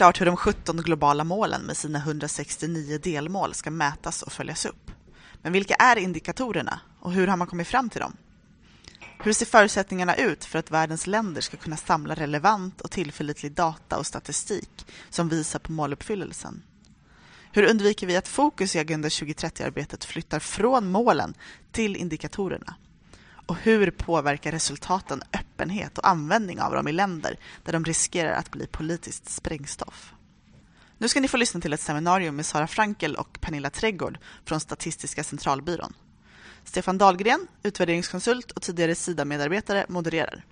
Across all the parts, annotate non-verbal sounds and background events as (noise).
klart hur de 17 globala målen med sina 169 delmål ska mätas och följas upp. Men vilka är indikatorerna och hur har man kommit fram till dem? Hur ser förutsättningarna ut för att världens länder ska kunna samla relevant och tillförlitlig data och statistik som visar på måluppfyllelsen? Hur undviker vi att fokus i Agenda 2030-arbetet flyttar från målen till indikatorerna? Och hur påverkar resultaten öppenhet och användning av dem i länder där de riskerar att bli politiskt sprängstoff? Nu ska ni få lyssna till ett seminarium med Sara Frankel och Pernilla Trädgård från Statistiska centralbyrån. Stefan Dahlgren, utvärderingskonsult och tidigare Sida-medarbetare, modererar.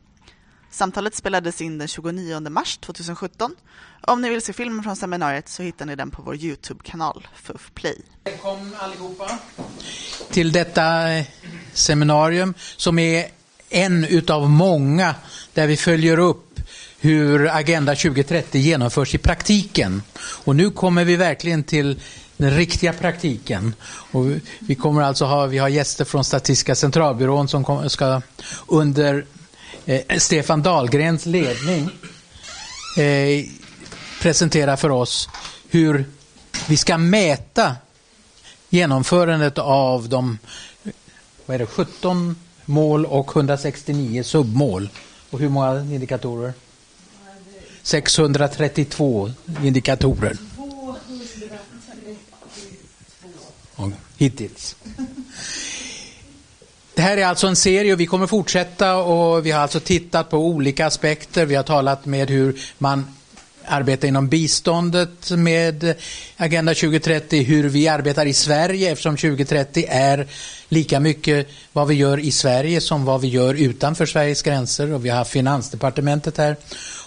Samtalet spelades in den 29 mars 2017. Om ni vill se filmen från seminariet så hittar ni den på vår Youtube-kanal FUF Play. Välkommen allihopa till detta eh, seminarium som är en utav många där vi följer upp hur Agenda 2030 genomförs i praktiken. Och nu kommer vi verkligen till den riktiga praktiken. Och vi kommer alltså ha, vi har gäster från Statistiska centralbyrån som ska under eh, Stefan Dahlgrens ledning eh, presentera för oss hur vi ska mäta genomförandet av de vad är det, 17 mål och 169 submål. Och hur många indikatorer? 632 indikatorer. Hittills. Det här är alltså en serie och vi kommer fortsätta och vi har alltså tittat på olika aspekter. Vi har talat med hur man arbeta inom biståndet med Agenda 2030, hur vi arbetar i Sverige eftersom 2030 är lika mycket vad vi gör i Sverige som vad vi gör utanför Sveriges gränser och vi har Finansdepartementet här.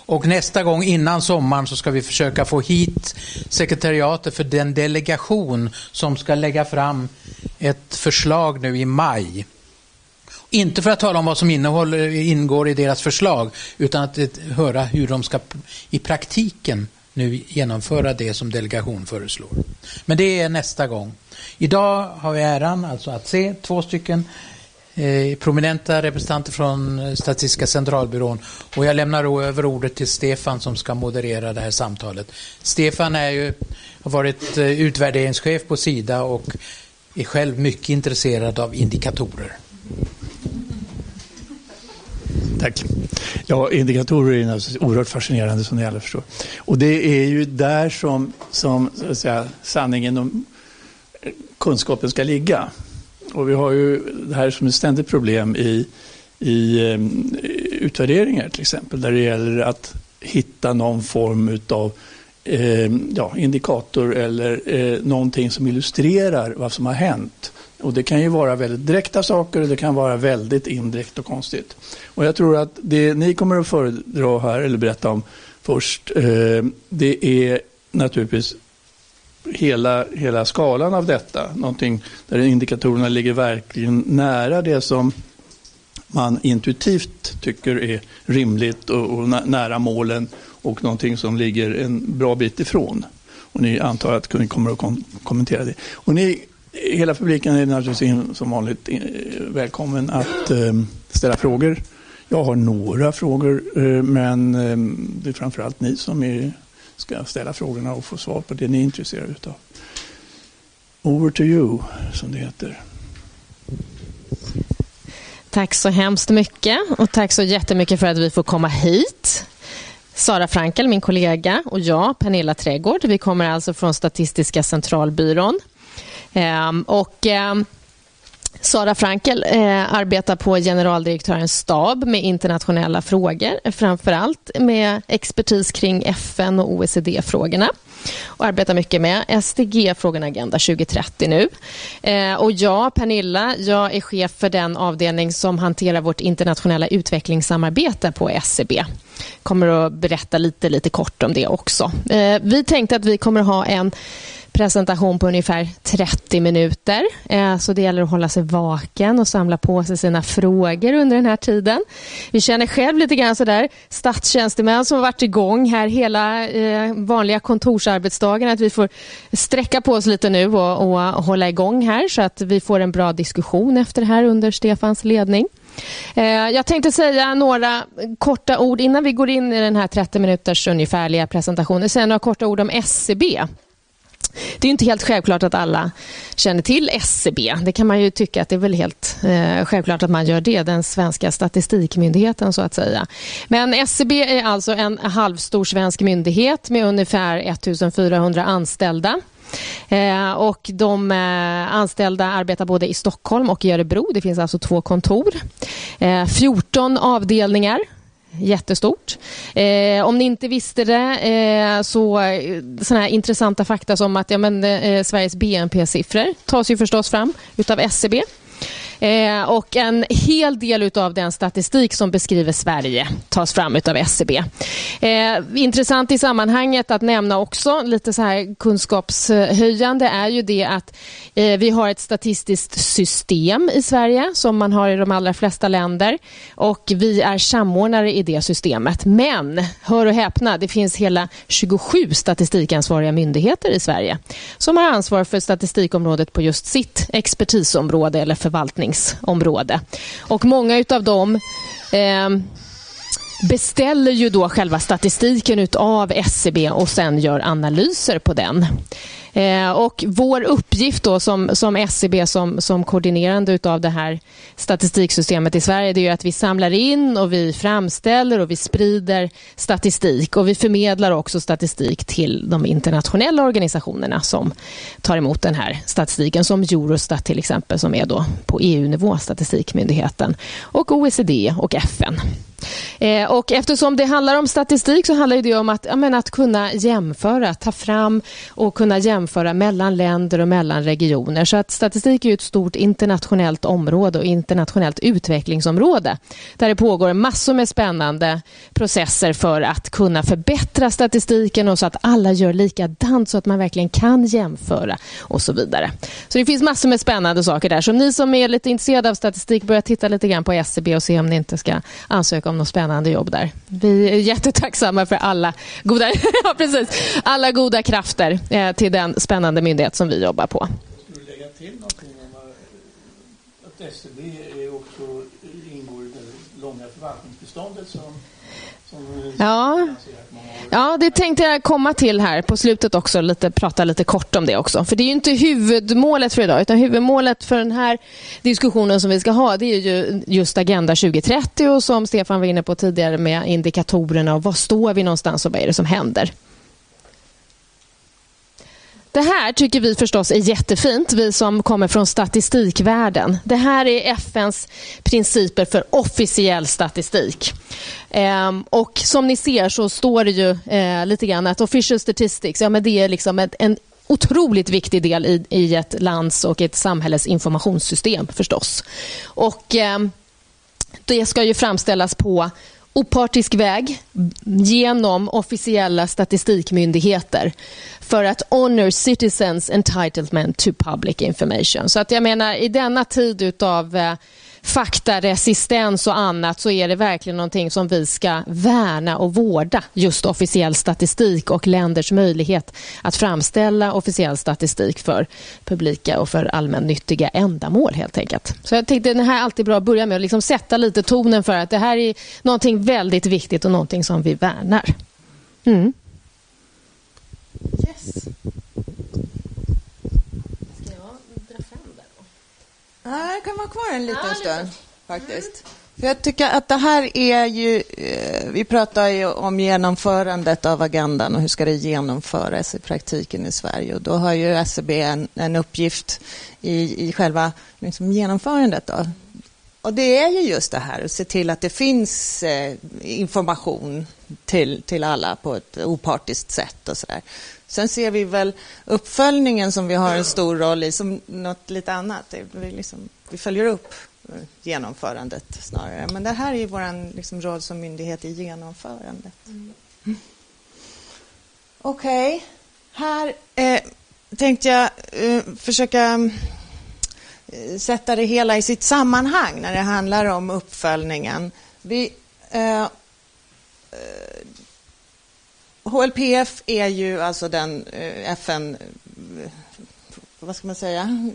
Och nästa gång innan sommaren så ska vi försöka få hit sekretariatet för den delegation som ska lägga fram ett förslag nu i maj. Inte för att tala om vad som ingår i deras förslag utan att eh, höra hur de ska i praktiken nu genomföra det som delegation föreslår. Men det är nästa gång. Idag har vi äran alltså att se två stycken eh, prominenta representanter från eh, Statistiska centralbyrån och jag lämnar över ordet till Stefan som ska moderera det här samtalet. Stefan är ju, har varit eh, utvärderingschef på Sida och är själv mycket intresserad av indikatorer. Tack. Ja, indikatorer är naturligtvis oerhört fascinerande som ni alla förstår. Och det är ju där som, som så att säga, sanningen och kunskapen ska ligga. Och vi har ju det här som ett ständigt problem i, i um, utvärderingar till exempel, där det gäller att hitta någon form av eh, ja, indikator eller eh, någonting som illustrerar vad som har hänt. Och det kan ju vara väldigt direkta saker och det kan vara väldigt indirekt och konstigt. Och jag tror att det ni kommer att föredra här, eller berätta om först, eh, det är naturligtvis hela, hela skalan av detta. Någonting där indikatorerna ligger verkligen nära det som man intuitivt tycker är rimligt och, och nära målen och någonting som ligger en bra bit ifrån. Och ni antar att ni kommer att kom kommentera det. Och ni Hela publiken är naturligtvis som vanligt eh, välkommen att eh, ställa frågor. Jag har några frågor, eh, men det är framförallt ni som är, ska ställa frågorna och få svar på det ni är intresserade av. Over to you, som det heter. Tack så hemskt mycket och tack så jättemycket för att vi får komma hit. Sara Frankel, min kollega, och jag, Pernilla Trädgård. Vi kommer alltså från Statistiska centralbyrån. Ehm, och ehm, Sara Frankel eh, arbetar på generaldirektörens stab med internationella frågor, framför allt med expertis kring FN och OECD-frågorna och arbetar mycket med SDG-frågorna Agenda 2030 nu. Eh, och jag, Pernilla, jag är chef för den avdelning som hanterar vårt internationella utvecklingssamarbete på SCB. Kommer att berätta lite, lite kort om det också. Eh, vi tänkte att vi kommer att ha en presentation på ungefär 30 minuter. Eh, så det gäller att hålla sig vaken och samla på sig sina frågor under den här tiden. Vi känner själv lite grann sådär statstjänstemän som har varit igång här hela eh, vanliga kontorsarbetsdagen att vi får sträcka på oss lite nu och, och hålla igång här så att vi får en bra diskussion efter det här under Stefans ledning. Eh, jag tänkte säga några korta ord innan vi går in i den här 30 minuters ungefärliga presentationen. Säga några korta ord om SCB. Det är inte helt självklart att alla känner till SCB. Det kan man ju tycka att det är väl helt eh, självklart att man gör det, den svenska statistikmyndigheten så att säga. Men SCB är alltså en halvstor svensk myndighet med ungefär 1400 anställda. Eh, och de eh, anställda arbetar både i Stockholm och i Örebro. Det finns alltså två kontor. Eh, 14 avdelningar jättestort. Eh, om ni inte visste det, eh, så eh, såna här intressanta fakta som att ja, men, eh, Sveriges BNP-siffror tas ju förstås fram utav SCB. Eh, och en hel del av den statistik som beskriver Sverige tas fram av SCB. Eh, intressant i sammanhanget att nämna också, lite så här kunskapshöjande, är ju det att eh, vi har ett statistiskt system i Sverige som man har i de allra flesta länder och vi är samordnare i det systemet. Men, hör och häpna, det finns hela 27 statistikansvariga myndigheter i Sverige som har ansvar för statistikområdet på just sitt expertisområde eller förvaltning forskningsområde. Och många av dem eh, beställer ju då själva statistiken av SCB och sen gör analyser på den. Eh, och vår uppgift då som, som SCB som, som koordinerande av det här statistiksystemet i Sverige det är att vi samlar in och vi framställer och vi sprider statistik och vi förmedlar också statistik till de internationella organisationerna som tar emot den här statistiken som Eurostat till exempel som är då på EU-nivå statistikmyndigheten och OECD och FN. Eh, och eftersom det handlar om statistik så handlar det om att, menar, att kunna jämföra, ta fram och kunna jämföra mellan länder och mellan regioner. Så att statistik är ett stort internationellt område och internationellt utvecklingsområde där det pågår massor med spännande processer för att kunna förbättra statistiken och så att alla gör likadant så att man verkligen kan jämföra och så vidare. Så det finns massor med spännande saker där. Så ni som är lite intresserade av statistik, börja titta lite grann på SCB och se om ni inte ska ansöka om något spännande jobb där. Vi är jättetacksamma för alla goda, (laughs) ja, precis, alla goda krafter eh, till den spännande myndighet som vi jobbar på. Skulle du lägga till någonting om att SCB också ingår i det långa förvaltningsbeståndet som, som ja. Ja, det tänkte jag komma till här på slutet också, lite, prata lite kort om det också. För det är ju inte huvudmålet för idag, utan huvudmålet för den här diskussionen som vi ska ha, det är ju just Agenda 2030 och som Stefan var inne på tidigare med indikatorerna och var står vi någonstans och vad är det som händer. Det här tycker vi förstås är jättefint, vi som kommer från statistikvärlden. Det här är FNs principer för officiell statistik. Ehm, och som ni ser så står det ju eh, lite grann att official statistics, ja, men det är liksom en, en otroligt viktig del i, i ett lands och ett samhälles informationssystem förstås. Och eh, det ska ju framställas på opartisk väg genom officiella statistikmyndigheter för att honor citizens entitlement to public information. Så att jag menar i denna tid utav eh, faktaresistens och annat så är det verkligen någonting som vi ska värna och vårda just officiell statistik och länders möjlighet att framställa officiell statistik för publika och för allmännyttiga ändamål helt enkelt. Så jag tänkte det här är alltid bra att börja med att liksom sätta lite tonen för att det här är någonting väldigt viktigt och någonting som vi värnar. Mm. Yes. Ja, jag kan vara kvar en liten ja, stund faktiskt. Mm. För jag tycker att det här är ju... Eh, vi pratar ju om genomförandet av agendan och hur ska det genomföras i praktiken i Sverige. Och då har ju SCB e en, en uppgift i, i själva liksom, genomförandet. Då. Och det är ju just det här att se till att det finns eh, information till, till alla på ett opartiskt sätt och så där. Sen ser vi väl uppföljningen som vi har en stor roll i som något lite annat. Vi, liksom, vi följer upp eh, genomförandet snarare. Men det här är vår liksom, roll som myndighet i genomförandet. Mm. Okej, okay. här eh, tänkte jag eh, försöka eh, sätta det hela i sitt sammanhang när det handlar om uppföljningen. Vi, eh, eh HLPF är ju alltså den eh, FN... Eh, vad ska man säga?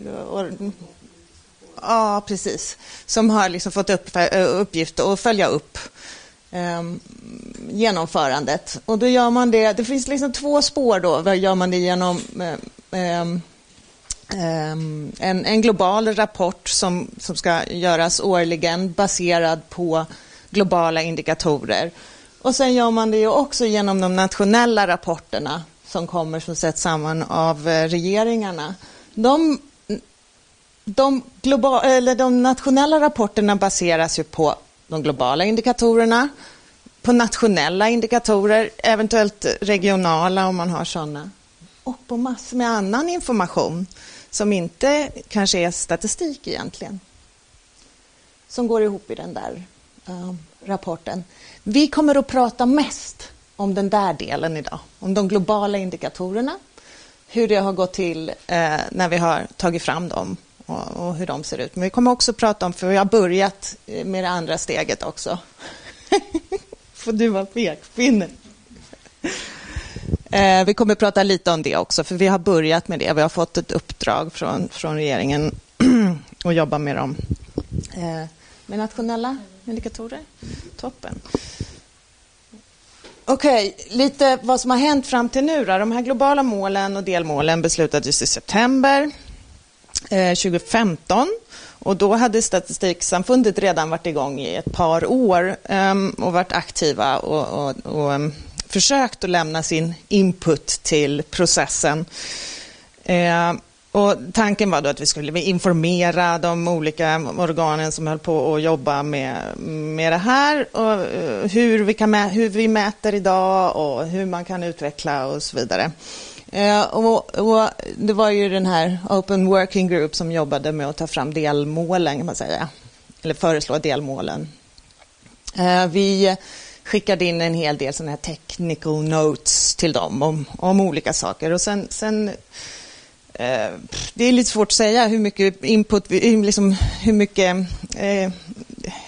Ja, precis. Som har liksom fått upp, eh, uppgift att följa upp eh, genomförandet. Och då gör man det, det finns liksom två spår då. Vad gör man det genom eh, ehm, ehm, en, en, global rapport som, som ska göras årligen baserad på globala indikatorer. Och sen gör man det ju också genom de nationella rapporterna som kommer som sätts samman av eh, regeringarna. De, de, global, eller de nationella rapporterna baseras ju på de globala indikatorerna, på nationella indikatorer, eventuellt regionala om man har sådana, och på massor med annan information som inte kanske är statistik egentligen, som går ihop i den där uh, rapporten. Vi kommer att prata mest om den där delen idag, om de globala indikatorerna, hur det har gått till eh, när vi har tagit fram dem och, och, hur de ser ut. Men vi kommer också prata om, för vi har börjat eh, med det andra steget också. (laughs) Får du vara pekpinnen? Eh, vi kommer prata lite om det också, för vi har börjat med det. Vi har fått ett uppdrag från, från regeringen (clears throat) att jobba med dem. Eh, med nationella indikatorer. Toppen. Okej, okay, lite vad som har hänt fram till nu. Då. De här globala målen och delmålen beslutades i september eh, 2015. Och då hade Statistiksamfundet redan varit igång i ett par år ehm, och varit aktiva och, och, och um, försökt att lämna sin input till processen. Eh, och tanken var då att vi skulle informera de olika organen som höll på att jobba med, med det här och eh, hur vi, kan hur vi mäter idag och hur man kan utveckla och så vidare. Eh, och, och, det var ju den här Open Working Group som jobbade med att ta fram delmålen, kan man säga. Eller föreslå delmålen. Eh, vi skickade in en hel del sådana här technical notes till dem om, om olika saker. Och sen, sen Eh, det är lite svårt att säga hur mycket input, liksom, hur mycket eh,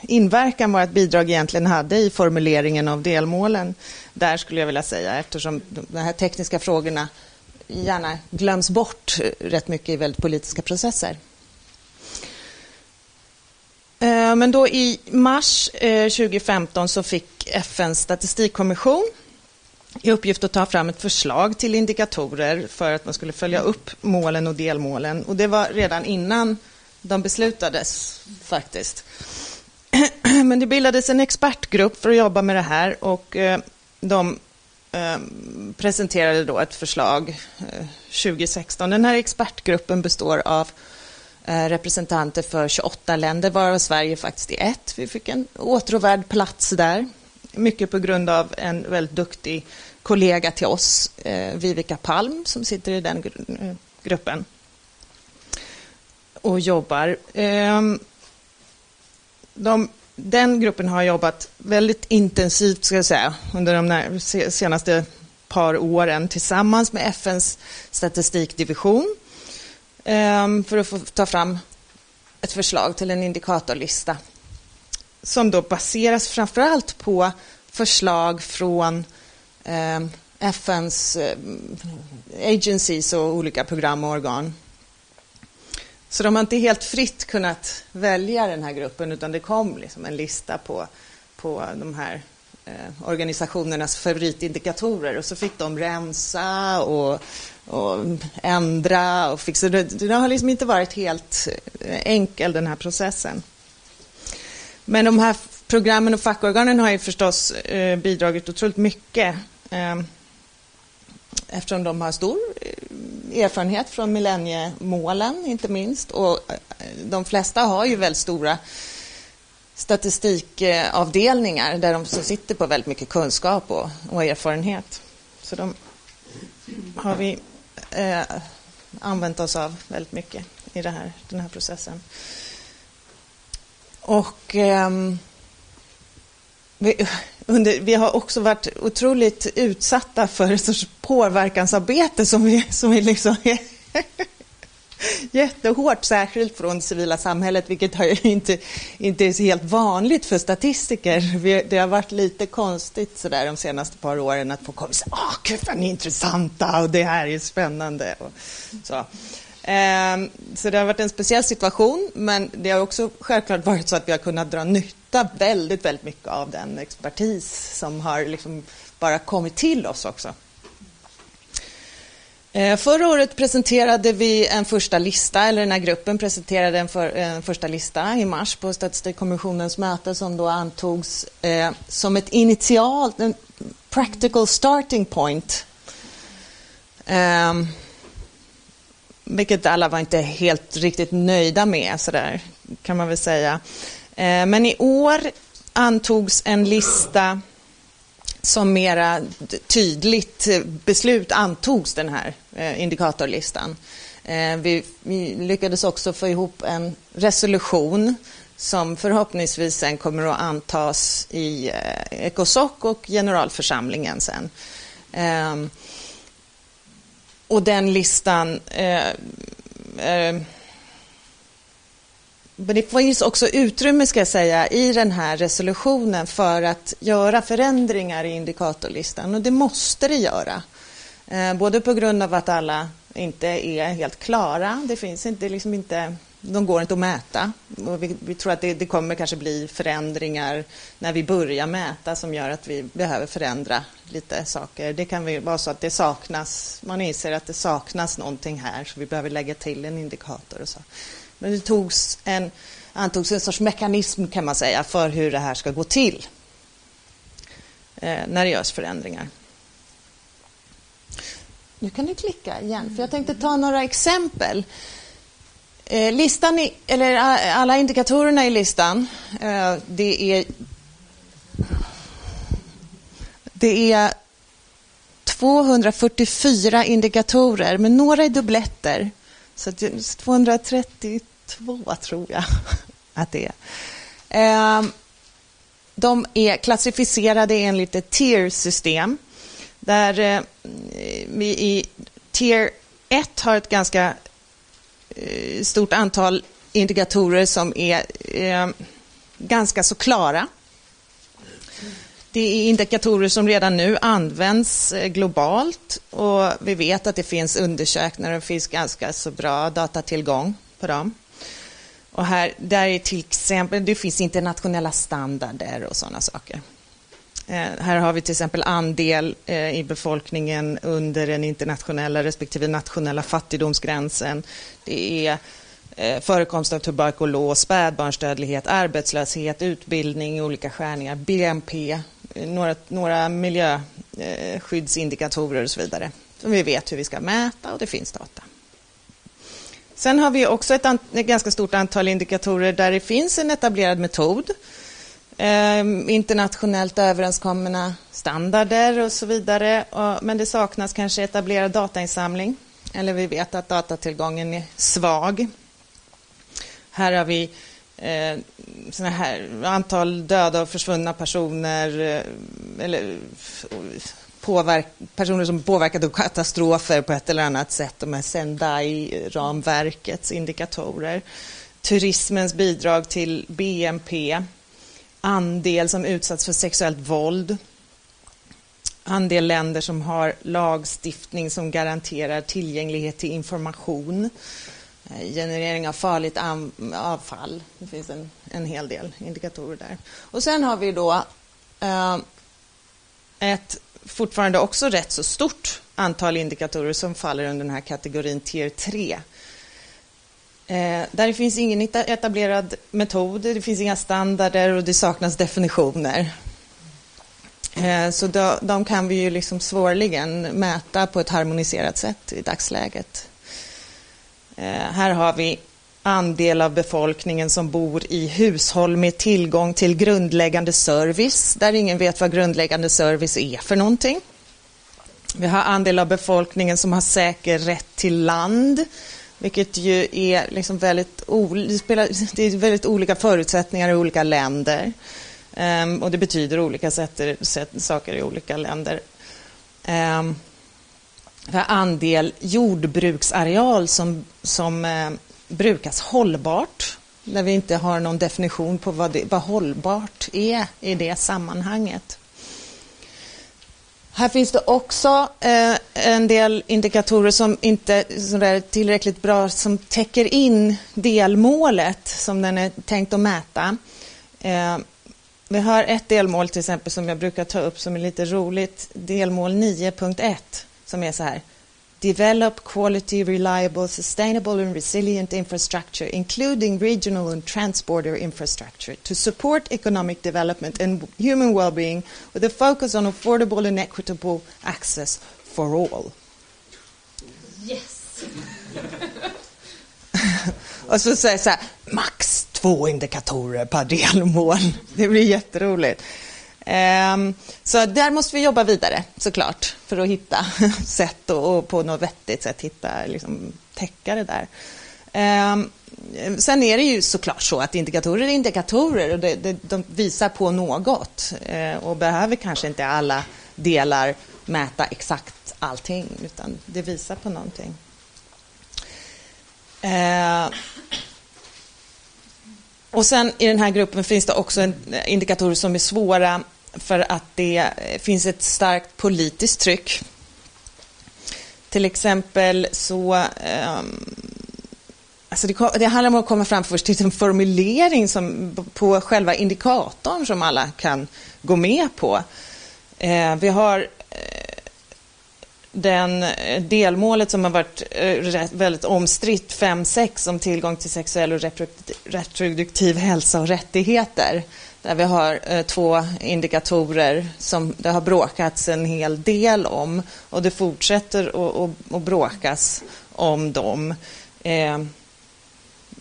inverkan vårt bidrag egentligen hade i formuleringen av delmålen. Där skulle jag vilja säga, eftersom de här tekniska frågorna gärna glöms bort eh, rätt mycket i väldigt politiska processer. Eh, men då i mars 2015 så fick FNs statistikkommission i uppgift att ta fram ett förslag till indikatorer för att man skulle följa upp målen och delmålen. Och det var redan innan de beslutades faktiskt. (clears throat) Men det bildades en expertgrupp för att jobba med det här och eh, de eh, presenterade då ett förslag eh, 2016. Den här expertgruppen består av representanter för 28 länder, varav Sverige faktiskt är ett. Vi fick en åtråvärd plats där. Mycket på grund av en väldigt duktig kollega till oss, eh, Vivica Palm, som sitter i den gr eh, gruppen och jobbar. Eh, de, den gruppen har jobbat väldigt intensivt ska jag säga, under de senaste par åren tillsammans med FNs statistikdivision eh, för att få ta fram ett förslag till en indikatorlista som då baseras framförallt på förslag från eh, Ehm, FNs eh, agencies och olika program och organ. Så de har inte helt fritt kunnat välja den här gruppen utan det kom liksom en lista på, på de här eh, organisationernas favoritindikatorer och så fick de rensa och, och ändra och fixa. Det, det har liksom inte varit helt eh, enkel den här processen. Men de här programmen och fackorganen har ju förstås eh, bidragit otroligt mycket eh, eftersom de har stor eh, erfarenhet från millenniemålen, inte minst. Och de flesta har ju väldigt stora statistikavdelningar där de sitter på väldigt mycket kunskap och, och erfarenhet. Så de har vi eh, använt oss av väldigt mycket i här, den här processen. Och eh, vi, under, vi har också varit otroligt utsatta för ett sorts påverkansarbete som vi, som vi liksom är (laughs) jättehårt, särskilt från det civila samhället, vilket har inte, inte är helt vanligt för statistiker. Vi, det har varit lite konstigt så där de senaste par åren att få komma och säga åh, gud vad ni är intressanta och det här är spännande. Och så. Ehm, så det har varit en speciell situation, men det har också självklart varit så att vi har kunnat dra nytta väldigt, väldigt mycket av den expertis som har liksom bara kommit till oss också. Ehm, förra året presenterade vi en första lista, eller den här gruppen presenterade en, för, en första lista i mars på Statistikkommissionens möte som då antogs eh, som ett initialt, en practical starting point. Um, vilket alla var inte helt riktigt nöjda med, så där, kan man väl säga. Eh, men i år antogs en lista som mera tydligt beslut antogs den här eh, indikatorlistan. Eh, vi, vi, lyckades också få ihop en resolution som förhoppningsvis sen kommer att antas i Ecosoc och generalförsamlingen sen. Ehm, och den listan... Eh, eh, det finns också utrymme, ska jag säga, i den här resolutionen för att göra förändringar i indikatorlistan. Och det måste det göra. Eh, både på grund av att alla inte är helt klara. Det finns inte, liksom inte de går inte att mäta. Vi, vi tror att det, det, kommer kanske bli förändringar när vi börjar mäta som gör att vi behöver förändra lite saker. Det kan vara så att det saknas, man inser att det saknas någonting här så vi behöver lägga till en indikator och så. Men det togs en, antogs en sorts mekanism kan man säga för hur det här ska gå till eh, när det görs förändringar. Nu kan ni klicka igen, för jag tänkte ta några exempel. Eh, listan, i, eller eh, alla indikatorerna i listan, eh, det är det är 244 indikatorer, men några är dubbletter. Så 232 tror jag (laughs) att det är. Eh, de är klassificerade enligt ett tier-system där eh, vi i tier 1 har ett ganska Eh, stort antal indikatorer som är eh, ganska så klara. Det är indikatorer som redan nu används eh, globalt och vi vet att det finns undersökningar och det finns ganska så bra datatillgång på dem. Och här, där är till exempel, det finns internationella standarder och sådana saker. Eh, här har vi till exempel andel eh, i befolkningen under den internationella respektive nationella fattigdomsgränsen. Det är eh, förekomst av tuberkulos, spädbarnsdödlighet, arbetslöshet, utbildning, olika skärningar, BNP, några, några miljöskyddsindikatorer och så vidare. Som vi vet hur vi ska mäta och det finns data. Sen har vi också ett, ett ganska stort antal indikatorer där det finns en etablerad metod eh, internationellt överenskomna standarder och så vidare. Och, men det saknas kanske etablerad datainsamling. Eller vi vet att datatillgången är svag. Här har vi eh, såna här antal döda och försvunna personer eh, eller påverk, personer som påverkade av katastrofer på ett eller annat sätt. De här Sendai-ramverkets indikatorer. Turismens bidrag till BNP andel som utsatts för sexuellt våld, andel länder som har lagstiftning som garanterar tillgänglighet till information, eh, generering av farligt avfall. Det finns en, en hel del indikatorer där. Och sen har vi då eh, ett fortfarande också rätt så stort antal indikatorer som faller under den här kategorin tier 3 Eh, där det finns ingen etablerad metod, det finns inga standarder och det saknas definitioner. Eh, så då, de kan vi ju liksom svårligen mäta på ett harmoniserat sätt i dagsläget. Eh, här har vi andel av befolkningen som bor i hushåll med tillgång till grundläggande service, där ingen vet vad grundläggande service är för någonting. Vi har andel av befolkningen som har säker rätt till land, vilket ju är liksom väldigt, det är väldigt olika förutsättningar i olika länder. Um, och det betyder olika sätt, sätt, saker i olika länder. Um, andel jordbruksareal som, som uh, brukas hållbart, där vi inte har någon definition på vad, det, vad hållbart är i det sammanhanget. Här finns det också eh, en del indikatorer som inte är tillräckligt bra som täcker in delmålet som den är tänkt att mäta. Eh, vi har ett delmål till exempel som jag brukar ta upp som är lite roligt. Delmål 9.1 som är så här. Develop quality, reliable, sustainable and resilient infrastructure, including regional and transborder infrastructure, to support economic development and human well-being with a focus on affordable and equitable access for all. Yes! (laughs) Och så säger så här, max två indikatorer per delmål. (laughs) Det blir jätteroligt. Ehm, så där måste vi jobba vidare såklart för att hitta (laughs) sätt och, på något vettigt sätt hitta, liksom, täcka det där. Ehm, sen är det ju såklart så att indikatorer är indikatorer och det, det, de visar på något eh, och behöver kanske inte alla delar mäta exakt allting utan det visar på någonting. Ehm, och sen i den här gruppen finns det också eh, indikatorer som är svåra för att det finns ett starkt politiskt tryck. Till exempel så um, Alltså det, det, handlar om att komma fram först till en formulering som, på själva indikatorn som alla kan gå med på. Eh, vi har eh, den eh, delmålet som har varit eh, väldigt omstritt, 5-6, om tillgång till sexuell och reproduktiv hälsa och rättigheter där vi har eh, två indikatorer som det har bråkats en hel del om och det fortsätter att bråkas om dem. Eh,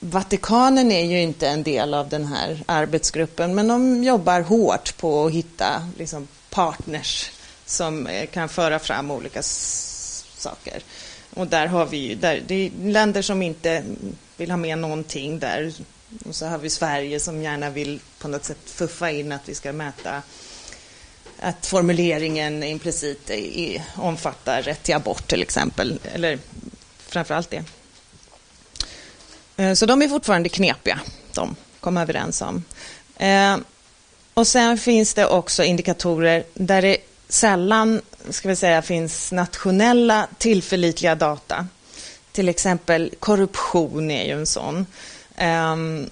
Vatikanen är ju inte en del av den här arbetsgruppen men de jobbar hårt på att hitta liksom, partners som eh, kan föra fram olika saker. Och där har vi där, det är länder som inte vill ha med någonting där och så har vi Sverige som gärna vill på något sätt fuffa in att vi ska mäta att formuleringen implicit i, omfattar rätt till abort till exempel, eller framför allt det. Eh, så de är fortfarande knepiga, de kom överens om. Eh, och sen finns det också indikatorer där det sällan ska vi säga, finns nationella tillförlitliga data. Till exempel korruption är ju en sån um,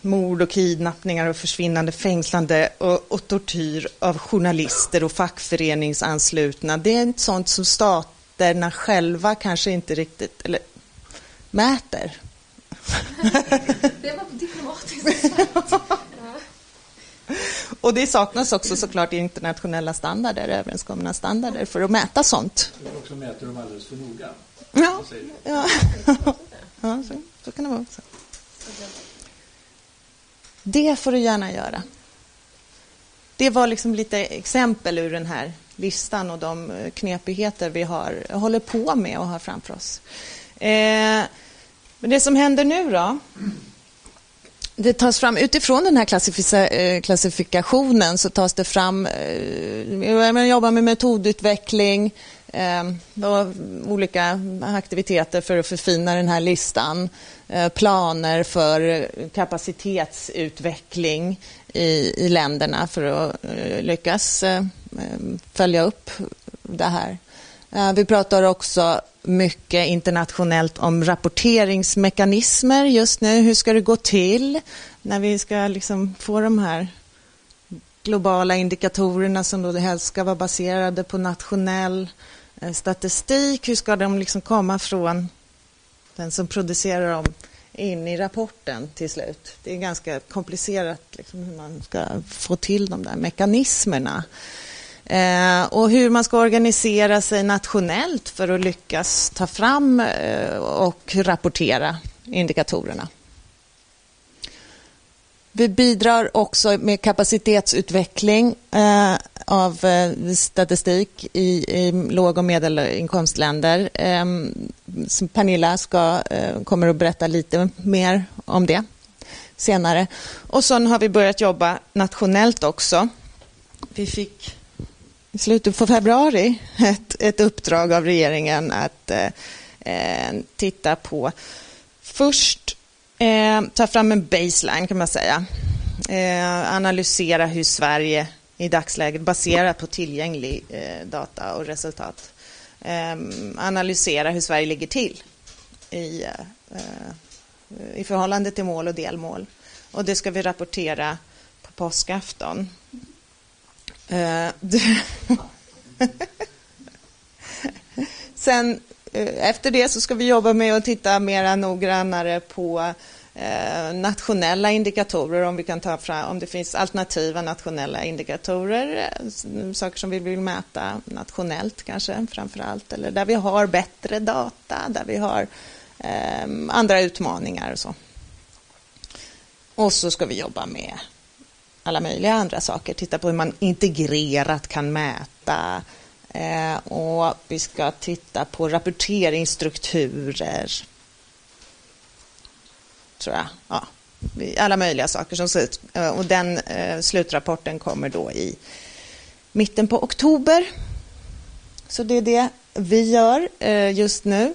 mord och kidnappningar och försvinnande, fängslande och, och, tortyr av journalister och fackföreningsanslutna. Det är inte sånt som staterna själva kanske inte riktigt eller, mäter. (laughs) Det var diplomatiskt. (laughs) Och det saknas också såklart internationella standarder, överenskomna standarder för att mäta sånt. Eller också mäter de alldeles för noga. Ja, ja. (laughs) ja så, kan det vara också. Det får du gärna göra. Det var liksom lite exempel ur den här listan och de eh, knepigheter vi har, håller på med och har framför oss. Eh, men det som händer nu då? Det tas fram utifrån den här eh, klassifikationen så tas det fram, eh, man jobbar med metodutveckling, eh, olika aktiviteter för att förfina den här listan. Eh, planer för kapacitetsutveckling i, i länderna för att eh, lyckas eh, följa upp det här. Ehm, vi pratar också mycket internationellt om rapporteringsmekanismer just nu. Hur ska det gå till när vi ska liksom få de här globala indikatorerna som då helst ska vara baserade på nationell Eh, statistik? Hur ska de liksom komma från den som producerar dem in i rapporten till slut. Det är ganska komplicerat liksom, hur man ska få till de där mekanismerna. Eh, och hur man ska organisera sig nationellt för att lyckas ta fram eh, och rapportera indikatorerna. Vi bidrar också med kapacitetsutveckling eh, av eh, statistik i, i låg och medelinkomstländer. Eh, Pernilla ska, eh, kommer att berätta lite mer om det senare. Och sen har vi börjat jobba nationellt också. Vi fick i slutet på februari ett, ett uppdrag av regeringen att eh, eh titta på först eh, ta fram en baseline kan man säga. Eh, analysera hur Sverige i dagsläget baserat på tillgänglig eh, data och resultat. Eh, analysera hur Sverige ligger till i, eh, i förhållande till mål och delmål. Och det ska vi rapportera på påskafton. Eh, (laughs) (laughs) Sen Eh, efter det så ska vi jobba med att titta mer noggrannare på eh, nationella indikatorer, om vi kan ta fram, om det finns alternativa nationella indikatorer, eh, saker som vi vill mäta nationellt kanske framför allt, eller där vi har bättre data, där vi har eh, andra utmaningar och så. Och så ska vi jobba med alla möjliga andra saker, titta på hur man integrerat kan mäta eh, Eh, och vi ska titta på rapporteringsstrukturer tror jag. Ja, alla möjliga saker som ser ut. Eh, och den eh, slutrapporten kommer då i mitten på oktober. Så det är det vi gör just nu.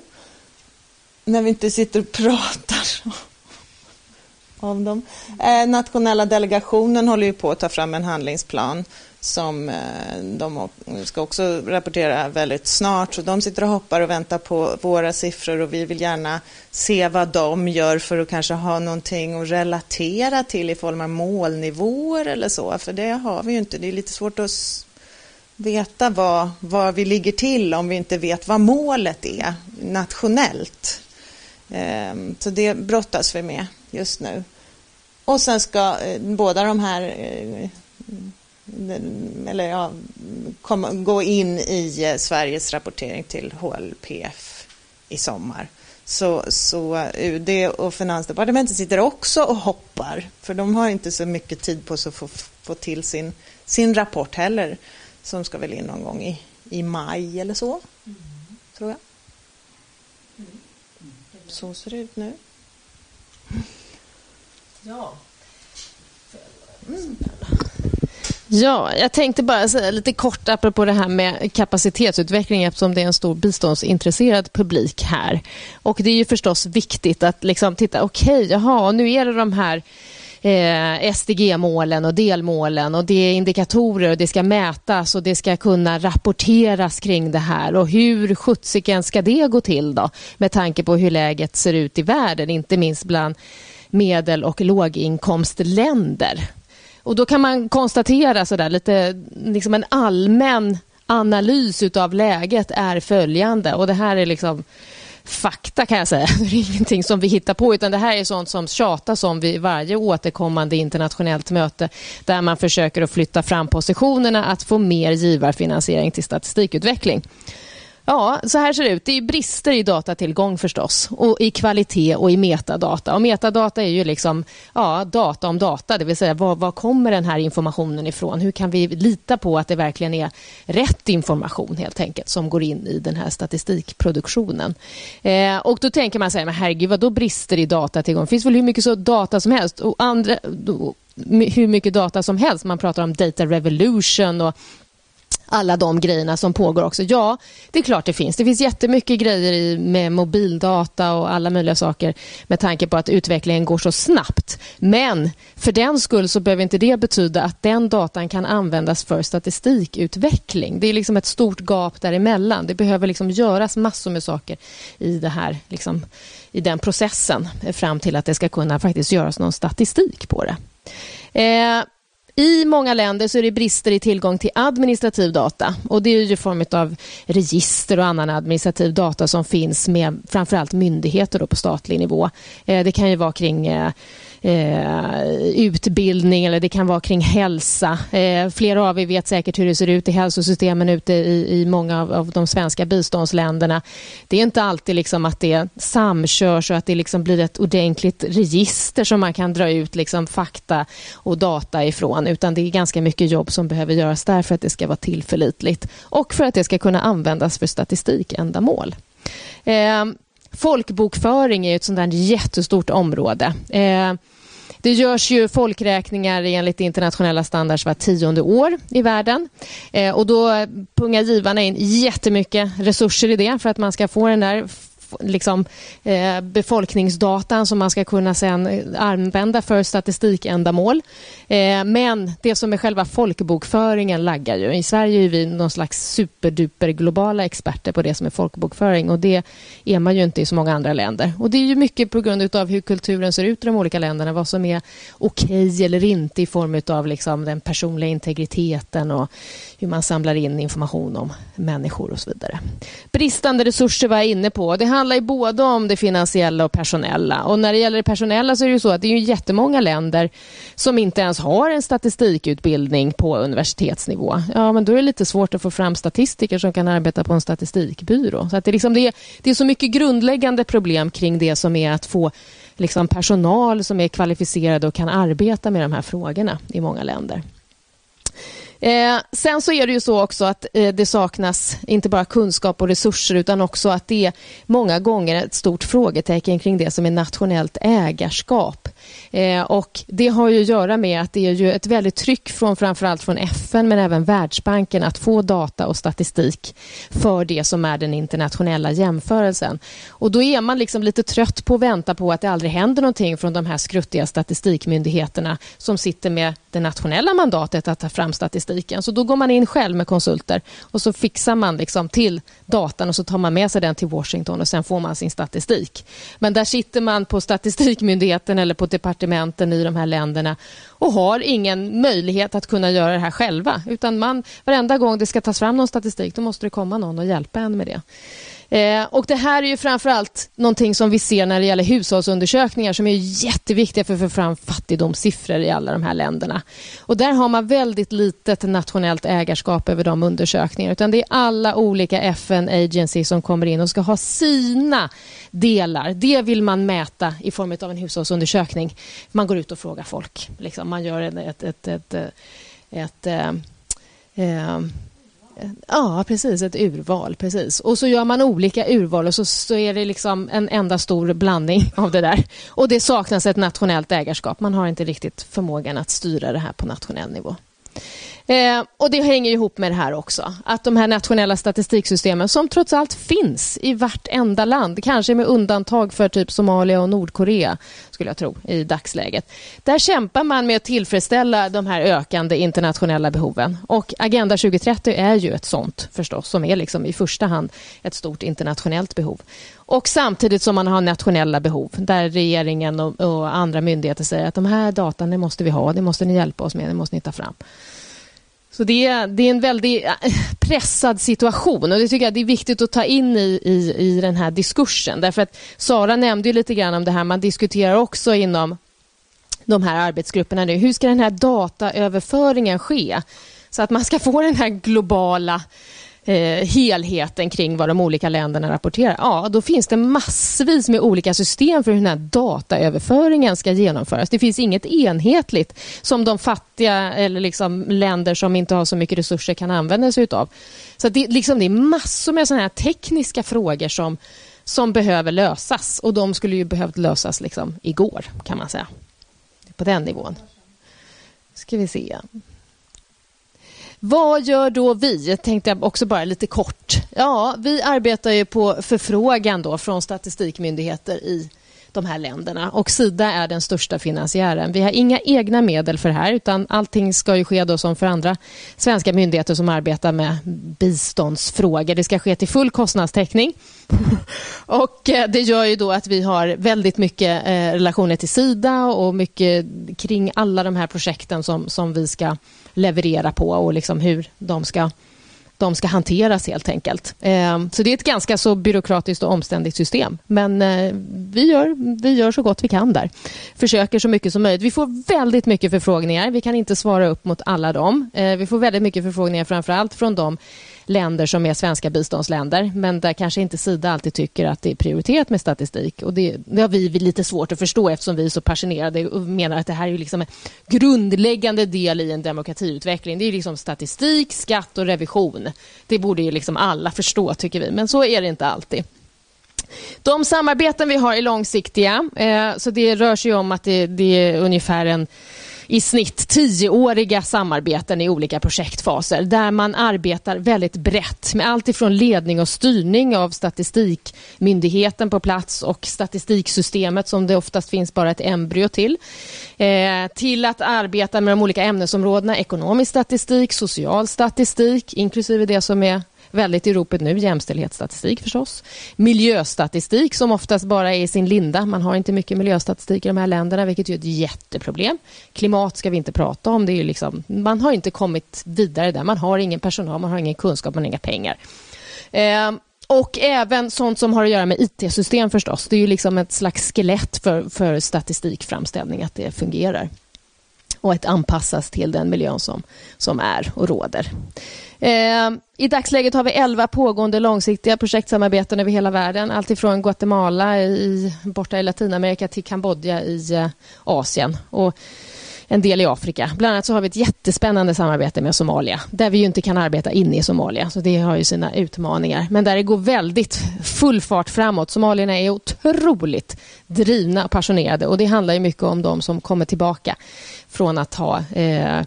När vi inte sitter och pratar om dem. Nationella delegationen håller ju på att ta fram en handlingsplan som eh, de ska också rapportera väldigt snart. Så de sitter och hoppar och väntar på våra siffror och vi vill gärna se vad de gör för att kanske ha någonting att relatera till i form av målnivåer eller så. För det har vi ju inte. Det är lite svårt att veta vad, vad vi ligger till om vi inte vet vad målet är nationellt. Ehm, så det brottas vi med just nu. Och sen ska eh, båda de här eh, eller ja, kom, gå in i eh, Sveriges rapportering till HLPF i sommar. Så, så UD och Finansdepartementet sitter också och hoppar, för de har inte så mycket tid på sig att få, få till sin, sin rapport heller, som ska väl in någon gång i, i maj eller så, mm. tror jag. Mm. Så ser det ut nu. Ja. Ja, jag tänkte bara säga lite kort apropå det här med kapacitetsutveckling eftersom det är en stor biståndsintresserad publik här. Och det är ju förstås viktigt att liksom titta, okej, okay, jaha, nu är det de här eh, SDG-målen och delmålen och det är indikatorer och det ska mätas och det ska kunna rapporteras kring det här och hur sjuttsiken ska det gå till då med tanke på hur läget ser ut i världen, inte minst bland medel och låginkomstländer. Och då kan man konstatera sådär lite liksom en allmän analys av läget är följande och det här är liksom fakta kan jag säga. (laughs) Det är ingenting som vi hittar på utan det här är sånt som tjatas om vid varje återkommande internationellt möte där man försöker att flytta fram positionerna att få mer givarfinansiering till statistikutveckling. Ja, så här ser det ut. Det är brister i datatillgång förstås och i kvalitet och i metadata. Och metadata är ju liksom ja, data om data, det vill säga var, var kommer den här informationen ifrån? Hur kan vi lita på att det verkligen är rätt information helt enkelt som går in i den här statistikproduktionen? Eh, och då tänker man så här, men herregud, vad då brister i datatillgång? Det finns väl hur mycket så data som helst och andra hur mycket data som helst. Man pratar om data revolution och alla de grejerna som pågår också. Ja, det är klart det finns. Det finns jättemycket grejer i, med mobildata och alla möjliga saker med tanke på att utvecklingen går så snabbt. Men för den skull så behöver inte det betyda att den datan kan användas för statistikutveckling. Det är liksom ett stort gap däremellan. Det behöver liksom göras massor med saker i, det här, liksom, i den processen fram till att det ska kunna faktiskt göras någon statistik på det. Eh, i många länder så är det brister i tillgång till administrativ data. och Det är i form av register och annan administrativ data som finns med framförallt myndigheter på statlig nivå. Eh, det kan ju vara kring eh, eh, utbildning eller det kan vara kring hälsa. Eh, flera av er vet säkert hur det ser ut i hälsosystemen ute i, i många av, av de svenska biståndsländerna. Det är inte alltid liksom att det samkörs och att det liksom blir ett ordentligt register som man kan dra ut liksom fakta och data ifrån utan det är ganska mycket jobb som behöver göras där för att det ska vara tillförlitligt och för att det ska kunna användas för statistikändamål. Eh, folkbokföring är ett sånt där jättestort område. Eh, det görs ju folkräkningar enligt internationella standards var tionde år i världen. Eh, och då pungar givarna in jättemycket resurser i det för att man ska få den där liksom, eh, befolkningsdatan som man ska kunna sen eh, använda för statistikändamål. Eh, men det som är själva folkbokföringen laggar ju. I Sverige är vi någon slags superduper globala experter på det som är folkbokföring och det är man ju inte i så många andra länder. Och det är ju mycket på grund av hur kulturen ser ut i de olika länderna, vad som är okej okay eller inte i form av liksom den personliga integriteten och hur man samlar in information om människor och så vidare. Bristande resurser var jag inne på. Det handlar ju både om det finansiella och personella. Och när det gäller det personella så är det ju så att det är ju jättemånga länder som inte ens har en statistikutbildning på universitetsnivå. Ja, men då är det lite svårt att få fram statistiker som kan arbeta på en statistikbyrå. Så att det, liksom, det, är, det är så mycket grundläggande problem kring det som är att få liksom personal som är kvalificerade och kan arbeta med de här frågorna i många länder. Eh, sen så är det ju så också att eh, det saknas inte bara kunskap och resurser utan också att det är många gånger ett stort frågetecken kring det som är nationellt ägarskap. Eh, och Det har ju att göra med att det är ju ett väldigt tryck från framförallt från FN men även Världsbanken att få data och statistik för det som är den internationella jämförelsen. Och Då är man liksom lite trött på att vänta på att det aldrig händer någonting från de här skruttiga statistikmyndigheterna som sitter med det nationella mandatet att ta fram statistiken. Så då går man in själv med konsulter och så fixar man liksom till datan och så tar man med sig den till Washington och sen får man sin statistik. Men där sitter man på statistikmyndigheten eller på departementen i de här länderna och har ingen möjlighet att kunna göra det här själva. Utan man, varenda gång det ska tas fram någon statistik då måste det komma någon och hjälpa en med det. Eh, och Det här är ju framförallt någonting som vi ser när det gäller hushållsundersökningar som är jätteviktiga för att få fram fattigdomssiffror i alla de här länderna. Och Där har man väldigt litet nationellt ägarskap över de undersökningarna utan det är alla olika FN-agencies som kommer in och ska ha sina delar. Det vill man mäta i form av en hushållsundersökning. Man går ut och frågar folk. Liksom. Man gör ett, ett, ett, ett, ett, ett eh, eh Ja, precis. Ett urval. precis. Och så gör man olika urval och så, så är det liksom en enda stor blandning av det där. Och det saknas ett nationellt ägarskap. Man har inte riktigt förmågan att styra det här på nationell nivå. Eh, och Det hänger ihop med det här också. Att de här nationella statistiksystemen som trots allt finns i vartenda land, kanske med undantag för typ Somalia och Nordkorea, skulle jag tro, i dagsläget. Där kämpar man med att tillfredsställa de här ökande internationella behoven. Och Agenda 2030 är ju ett sånt förstås, som är liksom i första hand ett stort internationellt behov. Och samtidigt som man har nationella behov där regeringen och, och andra myndigheter säger att de här datan måste vi ha, det måste ni hjälpa oss med, det måste ni ta fram. Så det är, det är en väldigt eh, pressad situation och det tycker jag det är viktigt att ta in i, i, i den här diskursen. Därför att Sara nämnde ju lite grann om det här, man diskuterar också inom de här arbetsgrupperna nu. Hur ska den här dataöverföringen ske? Så att man ska få den här globala eh, helheten kring vad de olika länderna rapporterar, ja, då finns det massvis med olika system för hur den här dataöverföringen ska genomföras. Det finns inget enhetligt som de fattiga eller liksom länder som inte har så mycket resurser kan använda sig utav. Så det, liksom, det är massor med sådana här tekniska frågor som, som behöver lösas och de skulle ju behövt lösas liksom igår, kan man säga. På den nivån. Ska vi se. Vad gör då vi? Tänkte jag också bara lite kort. Ja, vi arbetar ju på förfrågan då från statistikmyndigheter i de här länderna och Sida är den största finansiären. Vi har inga egna medel för det här utan allting ska ju ske då som för andra svenska myndigheter som arbetar med biståndsfrågor. Det ska ske till full kostnadstäckning. (laughs) och eh, Det gör ju då att vi har väldigt mycket eh, relationer till Sida och mycket kring alla de här projekten som, som vi ska leverera på och liksom hur de ska, de ska hanteras helt enkelt. Eh, så det är ett ganska så byråkratiskt och omständigt system. Men eh, vi, gör, vi gör så gott vi kan där. Försöker så mycket som möjligt. Vi får väldigt mycket förfrågningar. Vi kan inte svara upp mot alla dem. Eh, vi får väldigt mycket förfrågningar framför allt från dem länder som är svenska biståndsländer men där kanske inte Sida alltid tycker att det är prioriterat med statistik. Och det, det har vi lite svårt att förstå eftersom vi är så passionerade och menar att det här är liksom en grundläggande del i en demokratiutveckling. Det är liksom statistik, skatt och revision. Det borde ju liksom alla förstå tycker vi, men så är det inte alltid. De samarbeten vi har är långsiktiga, eh, så det rör sig om att det, det är ungefär en i snitt tioåriga samarbeten i olika projektfaser där man arbetar väldigt brett med allt ifrån ledning och styrning av statistikmyndigheten på plats och statistiksystemet som det oftast finns bara ett embryo till eh, till att arbeta med de olika ämnesområdena ekonomisk statistik, social statistik inklusive det som är väldigt i ropet nu, jämställdhetsstatistik förstås. Miljöstatistik som oftast bara är i sin linda. Man har inte mycket miljöstatistik i de här länderna, vilket är ett jätteproblem. Klimat ska vi inte prata om. Det är liksom, man har inte kommit vidare där. Man har ingen personal, man har ingen kunskap, man har inga pengar. Eh, och även sånt som har att göra med IT-system förstås. Det är ju liksom ett slags skelett för, för statistikframställning, att det fungerar och att anpassas till den miljön som, som är och råder. Eh, I dagsläget har vi 11 pågående långsiktiga projektsamarbeten över hela världen. Alltifrån Guatemala i, borta i Latinamerika till Kambodja i eh, Asien. Och en del i Afrika. Bland annat så har vi ett jättespännande samarbete med Somalia där vi ju inte kan arbeta inne i Somalia, så det har ju sina utmaningar. Men där det går väldigt full fart framåt. Somalierna är otroligt drivna och passionerade och det handlar ju mycket om de som kommer tillbaka från att ha eh,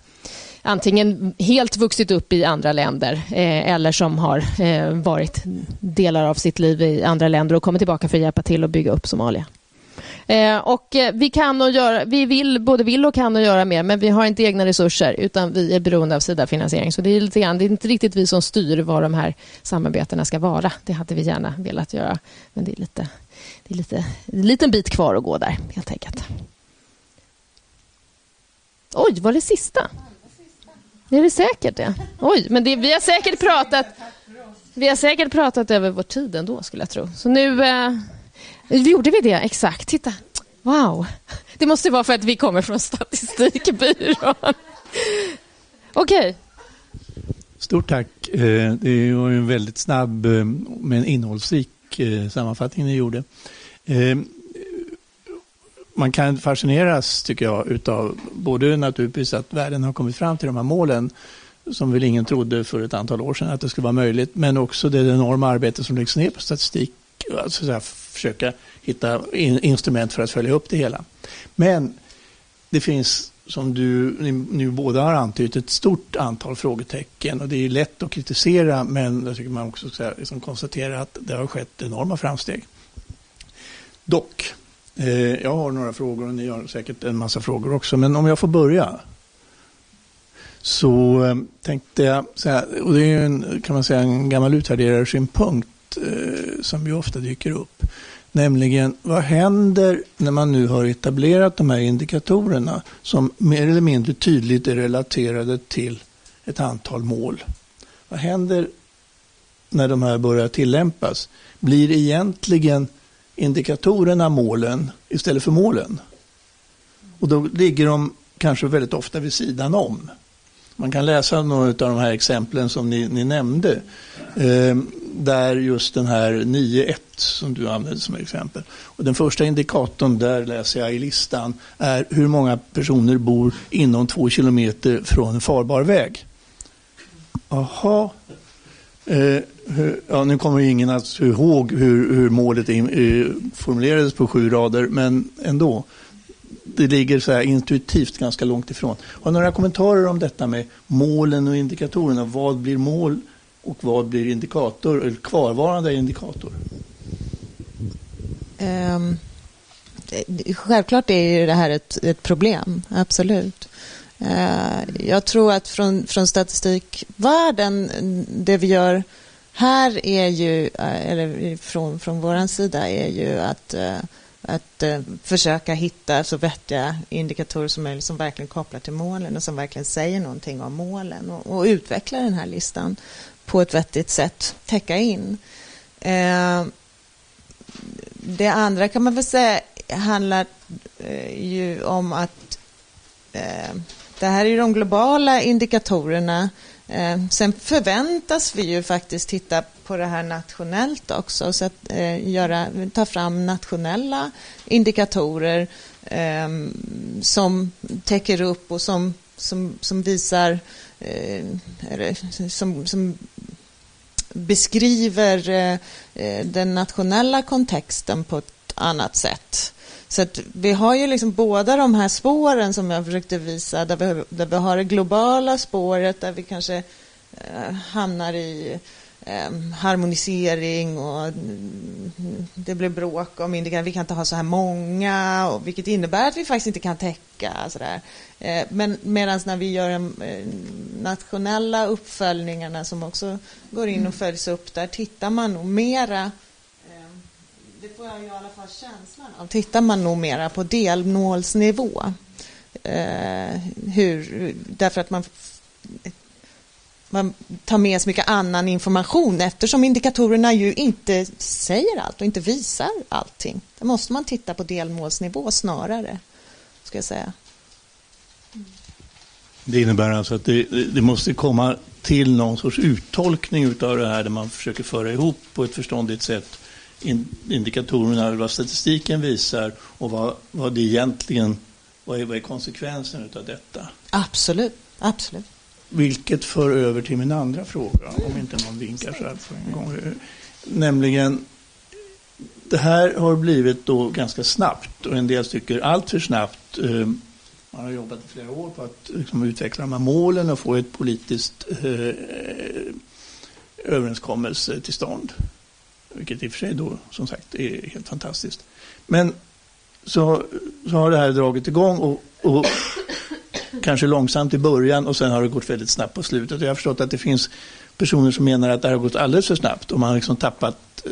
antingen helt vuxit upp i andra länder eh, eller som har eh, varit delar av sitt liv i andra länder och kommer tillbaka för att hjälpa till att bygga upp Somalia. Eh, och eh, vi kan och göra, vi vill, både vill och kan och göra mer, men vi har inte egna resurser utan vi är beroende av Sida-finansiering. Så det är, lite grann, det är inte riktigt vi som styr var de här samarbetena ska vara. Det hade vi gärna velat göra, men det är lite, det är lite, en liten bit kvar att gå där, helt enkelt. Oj, var det sista? Är det säkert det? Oj, men det, vi har säkert pratat vi har säkert pratat över vår tid ändå, skulle jag tro. Så nu eh, gjorde vi det, exakt. Titta. Wow. Det måste vara för att vi kommer från Statistikbyrån. Okej. Okay. Stort tack. Eh, det var en väldigt snabb eh, men innehållsrik eh, sammanfattning ni gjorde man kan fascineras, tycker jag, utav både naturligtvis att världen har kommit fram till de här målen som väl ingen trodde för ett antal år sedan att det skulle vara möjligt, men också det enorma arbete som läggs ner på statistik, alltså att försöka hitta in, instrument för att följa upp det hela. Men det finns, som du nu båda har antytt, ett stort antal frågetecken och det är lätt att kritisera, men jag tycker man också ska liksom konstatera att det har skett enorma framsteg. Dock, Eh, jag har några frågor och ni har säkert en massa frågor också. Men om jag får börja. Så eh, tänkte jag säga, och det är en, kan man säga en gammal utvärderare-synpunkt eh, som ju ofta dyker upp. Nämligen vad händer när man nu har etablerat de här indikatorerna som mer eller mindre tydligt är relaterade till ett antal mål. Vad händer när de här börjar tillämpas? Blir egentligen indikatorerna målen istället för målen. Och då ligger de kanske väldigt ofta vid sidan om. Man kan läsa några av de här exemplen som ni, ni nämnde. Eh, där just den här 9.1 som du använde som exempel. Och den första indikatorn, där läser jag i listan, är hur många personer bor inom två kilometer från en farbar väg. Jaha. Eh, ja, nu kommer ingen att ihåg hur, hur målet in, eh, formulerades på sju rader, men ändå. Det ligger så här intuitivt ganska långt ifrån. Har några kommentarer om detta med målen och indikatorerna? Vad blir mål och vad blir indikator, eller kvarvarande indikator? Um, självklart är ju det här ett, ett problem, absolut. Uh, jag tror att från, från statistikvärlden, det vi gör här är ju, eh, eller från, från vår sida, är ju att, eh, att försöka hitta så vettiga indikatorer som möjligt som verkligen kopplar till målen och som verkligen säger någonting om målen och, och utveckla den här listan på ett vettigt sätt, täcka in. Eh, det andra kan man väl säga handlar eh, ju om att eh, det här är de globala indikatorerna Eh, sen förväntas vi ju faktiskt titta på det här nationellt också, så att eh, göra, ta fram nationella indikatorer eh, som täcker upp och som, som, som visar, eh, Eh, eller, som, som beskriver eh, den nationella kontexten på ett annat sätt. Så att vi har ju liksom båda de här spåren som jag försökte visa, där vi, där vi har det globala spåret, där vi kanske eh, hamnar i eh, harmonisering och mm, det blev bråk om indikatorer. Vi kan inte ha så här många, och, vilket innebär att vi faktiskt inte kan täcka. Sådär. Eh, men medan när vi gör de eh, nationella uppföljningarna som också går in och följs upp, där tittar man nog mera ehm, det får jag i alla fall känslan av. Tittar man nog mera på delmålsnivå. Eh, hur, därför att man man tar med så mycket annan information eftersom indikatorerna ju inte säger allt och inte visar allting. Då måste man titta på delmålsnivå snarare, ska jag säga. Det innebär alltså att det, det måste komma till någon sorts uttolkning av det här där man försöker föra ihop på ett förståndigt sätt indikatorerna, vad statistiken visar och vad, vad det egentligen vad är, vad är konsekvensen av detta? Absolut, absolut. Vilket för över till min andra fråga, om inte någon vinkar så här en gång. Nämligen, det här har blivit då ganska snabbt och en del tycker allt för snabbt. Eh, man har jobbat i flera år på att liksom utveckla de här målen och få ett politiskt eh, överenskommelse till stånd. Vilket i och för sig då som sagt är helt fantastiskt. Men så, så har det här dragit igång och, och kanske långsamt i början och sen har det gått väldigt snabbt på slutet. Jag har förstått att det finns personer som menar att det har gått alldeles för snabbt och man har liksom tappat eh,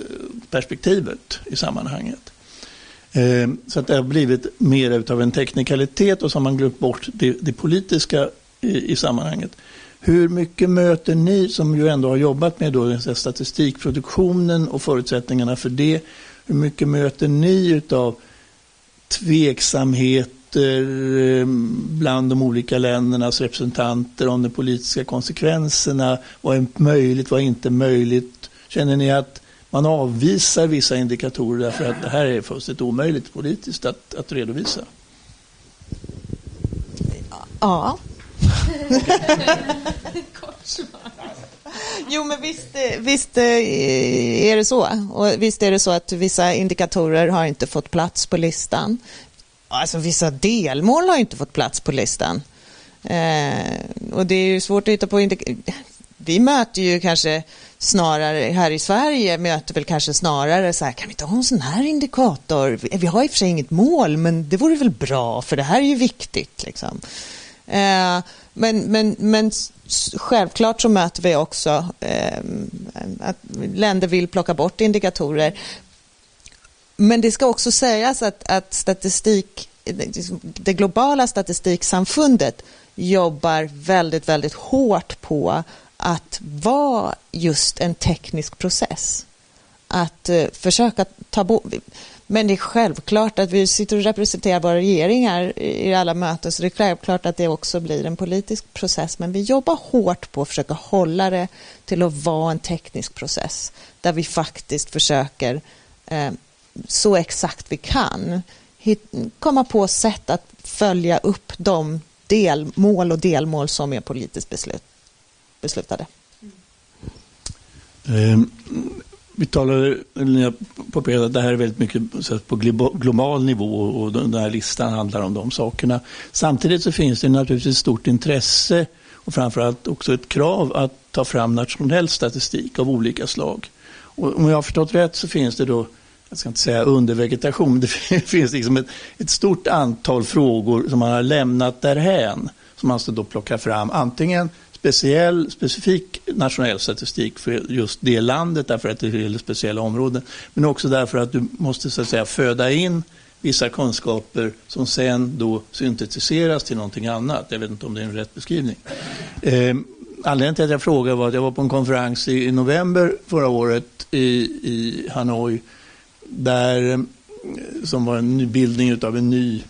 perspektivet i sammanhanget. Eh, så att det har blivit mer av en teknikalitet och så har man glömt bort det, det politiska i, i, sammanhanget. Hur mycket möter ni som ju ändå har jobbat med då statistikproduktionen och förutsättningarna för det. Hur mycket möter ni av tveksamhet Eh, bland de olika ländernas representanter om de politiska konsekvenserna. Vad är möjligt, vad är inte möjligt? Känner ni att man avvisar vissa indikatorer därför att det här är fullständigt omöjligt politiskt att, att redovisa? Ja. (laughs) Jo, men visst, visst eh, är det så. Och visst är det så att vissa indikatorer har inte fått plats på listan. Alltså vissa delmål har inte fått plats på listan. Eh, och det är ju svårt att hitta på vi möter ju kanske snarare här i Sverige möter väl kanske snarare så här, kan vi inte ha en sån här indikator? Vi har i och för sig inget mål, men det vore väl bra, för det här är ju viktigt. Liksom. Eh, men, men, men självklart så möter vi också eh, att länder vill plocka bort indikatorer. Men det ska också sägas att, att statistik, det globala statistiksamfundet jobbar väldigt, väldigt hårt på att vara just en teknisk process. Att eh, försöka ta bort... Men det är självklart att vi sitter och representerar våra regeringar i alla möten, så det är självklart att det också blir en politisk process. Men vi jobbar hårt på att försöka hålla det till att vara en teknisk process, där vi faktiskt försöker eh, så exakt vi kan komma på sätt att följa upp de delmål och delmål som är politiskt beslut, beslutade. Mm. Vi talade, eller jag påpekade att det här är väldigt mycket på global nivå och den här listan handlar om de sakerna. Samtidigt så finns det naturligtvis ett stort intresse och framförallt också ett krav att ta fram nationell statistik av olika slag. Och om jag har förstått rätt så finns det då jag ska inte säga undervegetation, det (laughs) finns liksom ett, ett, stort antal frågor som man har lämnat därhän. Som man ska då plocka fram antingen speciell, specifik nationell statistik för just det landet därför att det gäller speciella områden. Men också därför att du måste så att säga föda in vissa kunskaper som sen då syntetiseras till någonting annat. Jag vet inte om det är en rätt beskrivning. Eh, anledningen till att jag frågade var att jag var på en konferens i, i november förra året i, i Hanoi där, eh, som var en nybildning av en ny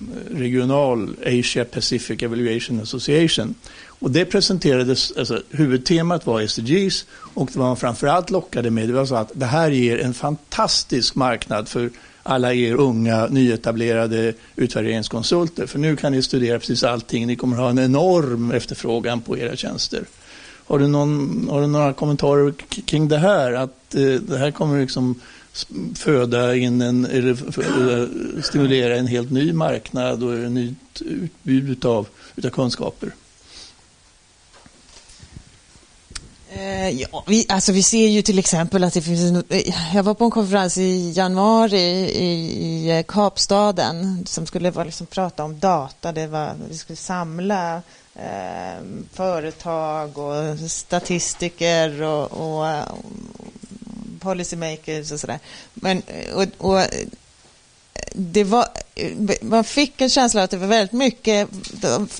eh, regional Asia Pacific Evaluation Association. Och det presenterades, alltså, huvudtemat var SDGs och det man framförallt lockade med det var så att det här ger en fantastisk marknad för alla er unga nyetablerade utvärderingskonsulter. För nu kan ni studera precis allting. Ni kommer ha en enorm efterfrågan på era tjänster. Har du, någon, har du några kommentarer kring det här? Att eh, det här kommer liksom föda in en, eller eh, stimulera en helt ny marknad och ett nytt utbud utav, utav kunskaper. Eh, ja, vi, alltså vi ser ju till exempel att det finns... Eh, jag var på en konferens i januari i, i Kapstaden som skulle vara, liksom, prata om data. Det var, vi skulle samla eh, företag och statistiker och, och, och policymakers och sådär. Men, eh, och, och eh, det var, eh, man fick en känsla av att det var väldigt mycket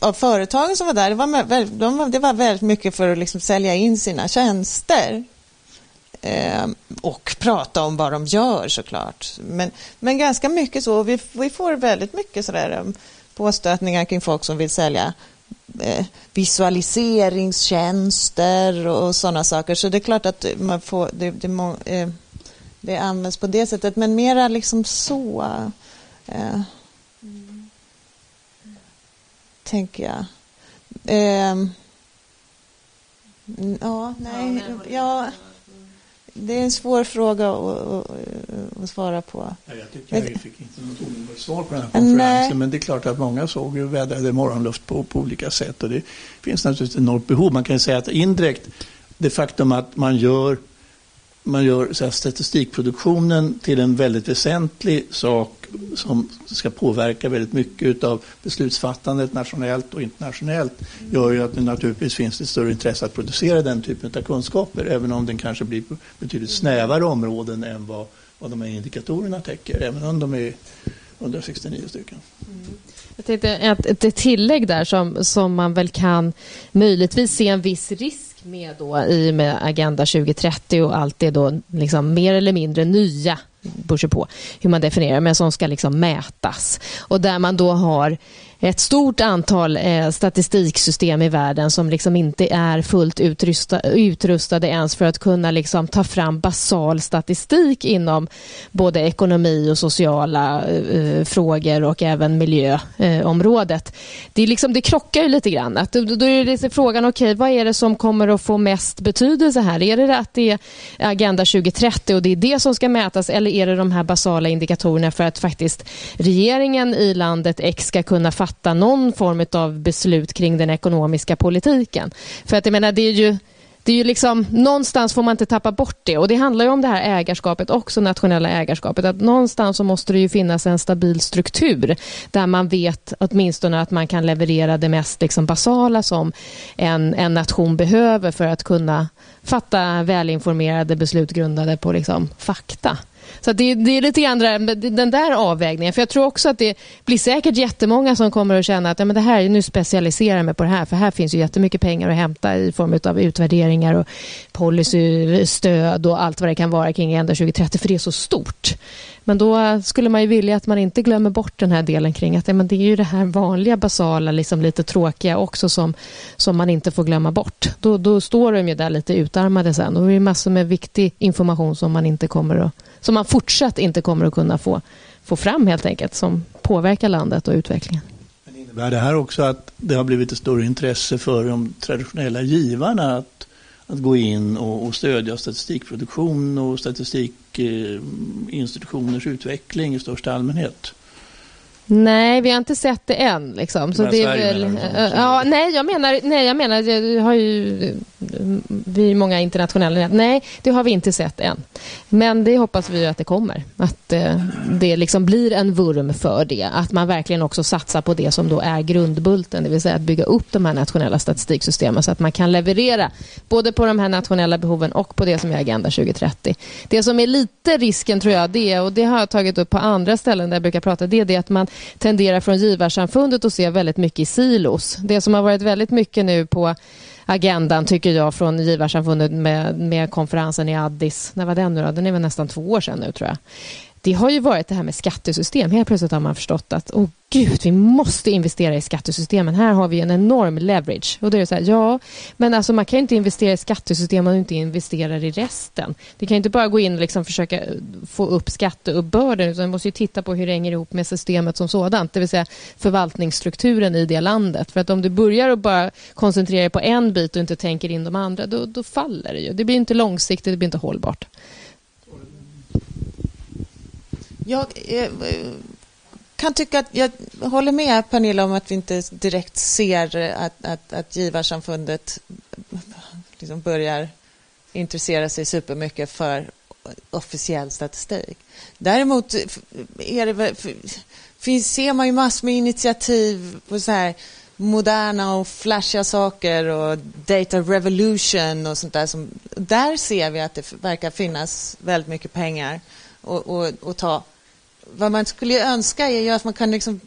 av företagen som var där. Det var, väldigt, de, det var väldigt mycket för att liksom sälja in sina tjänster. Eh, och prata om vad de gör såklart. Men, men ganska mycket så. Vi, vi får väldigt mycket sådär ehm, påstötningar kring folk som vill sälja eh, visualiseringstjänster och sådana saker. Så det är klart att man får... Det, det, eh, det används på det sättet, men mera liksom så. Eh, mm. Tänker jag. Eh, ja, nej, ja, det är en svår fråga att, att, svara på. Ja, jag tycker jag fick inte något omedelbart svar på den här konferensen, nej. men det är klart att många såg ju vädrade morgonluft på, på olika sätt och det finns naturligtvis ett enormt behov. Man kan säga att indirekt det faktum att man gör man gör så här, statistikproduktionen till en väldigt väsentlig sak som ska påverka väldigt mycket av beslutsfattandet nationellt och internationellt gör ju att det naturligtvis finns ett större intresse att producera den typen av kunskaper även om den kanske blir på betydligt snävare områden än vad, vad de här indikatorerna täcker, även om de är 169 stycken. Mm. Jag tänkte ett, ett tillägg där som, som man väl kan möjligtvis se en viss risk med då i och med Agenda 2030 och allt det då liksom mer eller mindre nya beror på hur man definierar, men som ska liksom mätas. Och där man då har ett stort antal eh, statistiksystem i världen som liksom inte är fullt utrusta, utrustade ens för att kunna liksom ta fram basal statistik inom både ekonomi och sociala eh, frågor och även miljöområdet. Eh, det, liksom, det krockar ju lite grann. Att, då, då är det frågan, okej, okay, vad är det som kommer att få mest betydelse här? Är det att det är Agenda 2030 och det är det som ska mätas eller är det de här basala indikatorerna för att faktiskt regeringen i landet X ska kunna fatta någon form av beslut kring den ekonomiska politiken. För att jag menar, det är ju det är ju liksom, någonstans får man inte tappa bort det och det handlar ju om det här ägarskapet också, nationella ägarskapet. Att någonstans så måste det ju finnas en stabil struktur där man vet åtminstone att man kan leverera det mest liksom basala som en, en nation behöver för att kunna fatta välinformerade beslut grundade på liksom fakta. Så det, det, är lite grann den där avvägningen. För jag tror också att det blir säkert jättemånga som kommer att känna att ja, men det här, nu specialiserar jag mig på det här. För här finns ju jättemycket pengar att hämta i form av utvärderingar och policystöd och allt vad det kan vara kring Agenda 2030. För det är så stort. Men då skulle man ju vilja att man inte glömmer bort den här delen kring att ja, men det är ju det här vanliga, basala, liksom lite tråkiga också som, som man inte får glömma bort. Då, då står de ju där lite utarmade sen. Då är det massor med viktig information som man inte kommer att som man fortsatt inte kommer att kunna få, få fram helt enkelt som påverkar landet och utvecklingen. Men innebär det här också att det har blivit ett större intresse för de traditionella givarna att, att gå in och, och stödja statistikproduktion och statistikinstitutioners eh, utveckling i största allmänhet? Nej, vi har inte sett det än. Liksom. Så det är väl, ja, nej, jag menar, nej, jag menar, jag har ju, vi är många internationella Nej, det har vi inte sett än. Men det hoppas vi att det kommer. Att eh, det liksom blir en vurm för det. Att man verkligen också satsar på det som då är grundbulten. Det vill säga att bygga upp de här nationella statistiksystemen så att man kan leverera både på de här nationella behoven och på det som är Agenda 2030. Det som är lite risken tror jag, det och det har jag tagit upp på andra ställen där jag brukar prata, det är det att man tenderar från givarsamfundet att se väldigt mycket i silos. Det som har varit väldigt mycket nu på agendan tycker jag från givarsamfundet med, med konferensen i Addis. När var den nu då? Den är väl nästan två år sedan nu tror jag det har ju varit det här med skattesystem. Helt plötsligt har man förstått att oh, gud, vi måste investera i skattesystemen. Här har vi en enorm leverage. Och då är det så här, ja, men alltså man kan inte investera i skattesystem om man inte investerar i resten. Det kan inte bara gå in och liksom försöka eh, få upp skatteuppbörden utan man måste ju titta på hur det hänger ihop med systemet som sådant, det vill säga förvaltningsstrukturen i det landet. För att om du börjar att bara koncentrera dig på en bit och inte tänker in de andra, då, då faller det ju. Det blir inte långsiktigt, det blir inte hållbart. Jag eh, kan tycka att jag håller med Pernilla om att vi inte direkt ser att, att, att givarsamfundet liksom börjar intressera sig supermycket för officiell statistik. Däremot är det, finns, ser man ju massor med initiativ på så här moderna och flashiga saker och data revolution och sånt där. Som, där ser vi att det verkar finnas väldigt mycket pengar att ta. Vad man skulle önska är ju att man kan liksom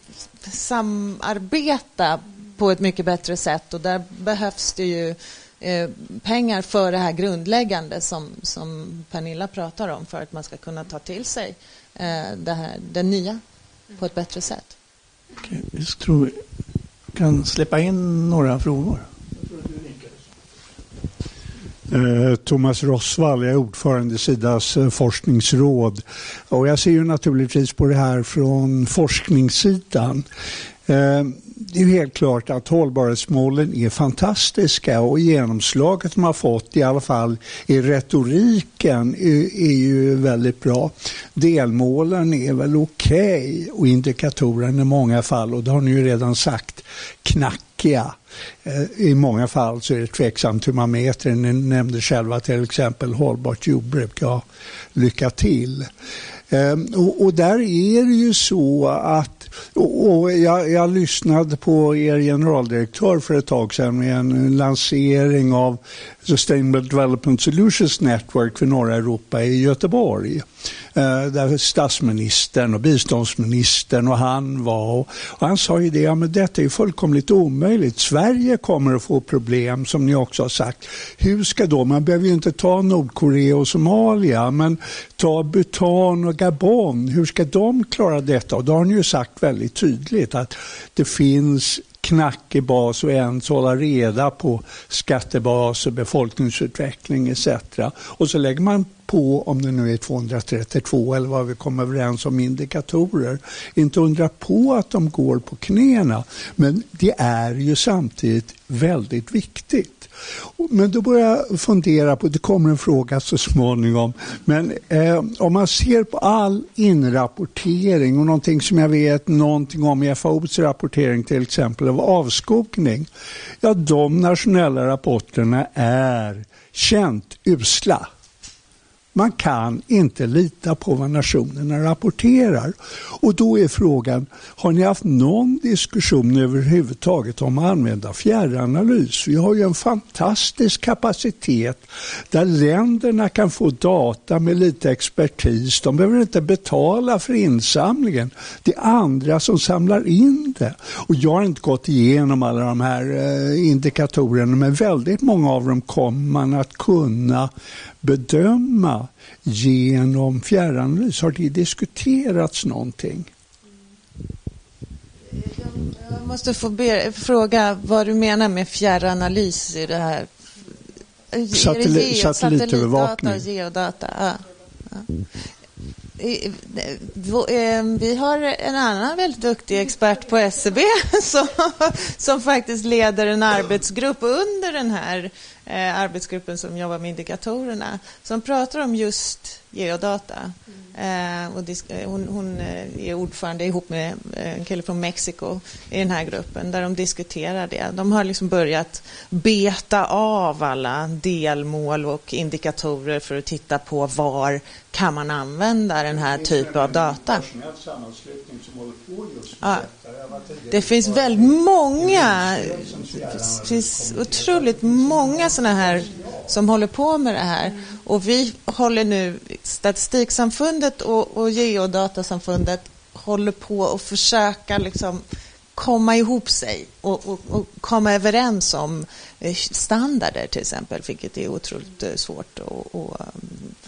samarbeta på ett mycket bättre sätt och där behövs det ju eh, pengar för det här grundläggande som, som Pernilla pratar om för att man ska kunna ta till sig eh, det, här, det nya på ett bättre sätt. Okay, jag tror kan släppa in några frågor. Eh, Thomas Rossvall, jag är ordförande i Sidas eh, forskningsråd. Och jag ser ju naturligtvis på det här från forskningssidan. Eh, det är helt klart att hållbarhetsmålen är fantastiska och genomslaget de har fått, i alla fall i retoriken, är, ju väldigt bra. Delmålen är väl okej okay, och indikatorerna i många fall, och det har ni ju redan sagt, knack. Eh, I många fall så är det tveksamt hur man mäter. Ni nämnde själva till exempel hållbart jordbruk. Ja, lycka till. Ehm, och, och, där är det ju så att och jag, jag, lyssnade på er generaldirektör för ett tag sedan med en lansering av Sustainable Development Solutions Network för norra Europa i Göteborg. Eh, där statsministern och biståndsministern och han var. Och han sa ju det, ja men detta är ju fullkomligt omöjligt. Sverige kommer att få problem som ni också har sagt. Hur ska då, man behöver ju inte ta Nordkorea och Somalia, men ta Bhutan och Gabon, hur ska de klara detta? Och då har ni ju sagt väldigt tydligt att det finns knackig bas och ens hålla reda på skattebas och befolkningsutveckling etc. Och så lägger man på, om det nu är 232 eller vad vi kommer överens om, indikatorer. Inte undra på att de går på knäna, men det är ju samtidigt väldigt viktigt. Men då börjar jag fundera på, det kommer en fråga så småningom, men eh, om man ser på all inrapportering och någonting som jag vet någonting om i FAOs rapportering till exempel av avskogning. Ja, de nationella rapporterna är känt usla. Man kan inte lita på vad nationerna rapporterar. Och då är frågan, har ni haft någon diskussion överhuvudtaget om att använda fjärranalys? Vi har ju en fantastisk kapacitet där länderna kan få data med lite expertis. De behöver inte betala för insamlingen. Det är andra som samlar in det. Och jag har inte gått igenom alla de här eh, indikatorerna men väldigt många av dem kommer man att kunna bedöma genom fjärranalys? Har det diskuterats någonting? Jag måste få be, fråga vad du menar med fjärranalys i det här. Satell geo, satellitövervakning. Satellitdata, geodata. Ja. Ja. Vi har en annan väldigt duktig expert på SCB (laughs) som, som faktiskt leder en arbetsgrupp under den här eh, arbetsgruppen som jobbar med indikatorerna som pratar om just geodata. Mm. Eh, och eh, hon, hon, eh, är ordförande ihop med eh, en kille från Mexiko i den här gruppen där de diskuterar det. De har liksom börjat beta av alla delmål och indikatorer för att titta på var kan man använda den här typen av data. Ja. Det finns väldigt många, det finns otroligt många sådana här som håller på med det här. Och vi håller nu, Statistiksamfundet och, och Geodatasamfundet håller på att försöka liksom komma ihop sig och, och, och, komma överens om eh, standarder till exempel, vilket är otroligt eh, svårt. Och, och,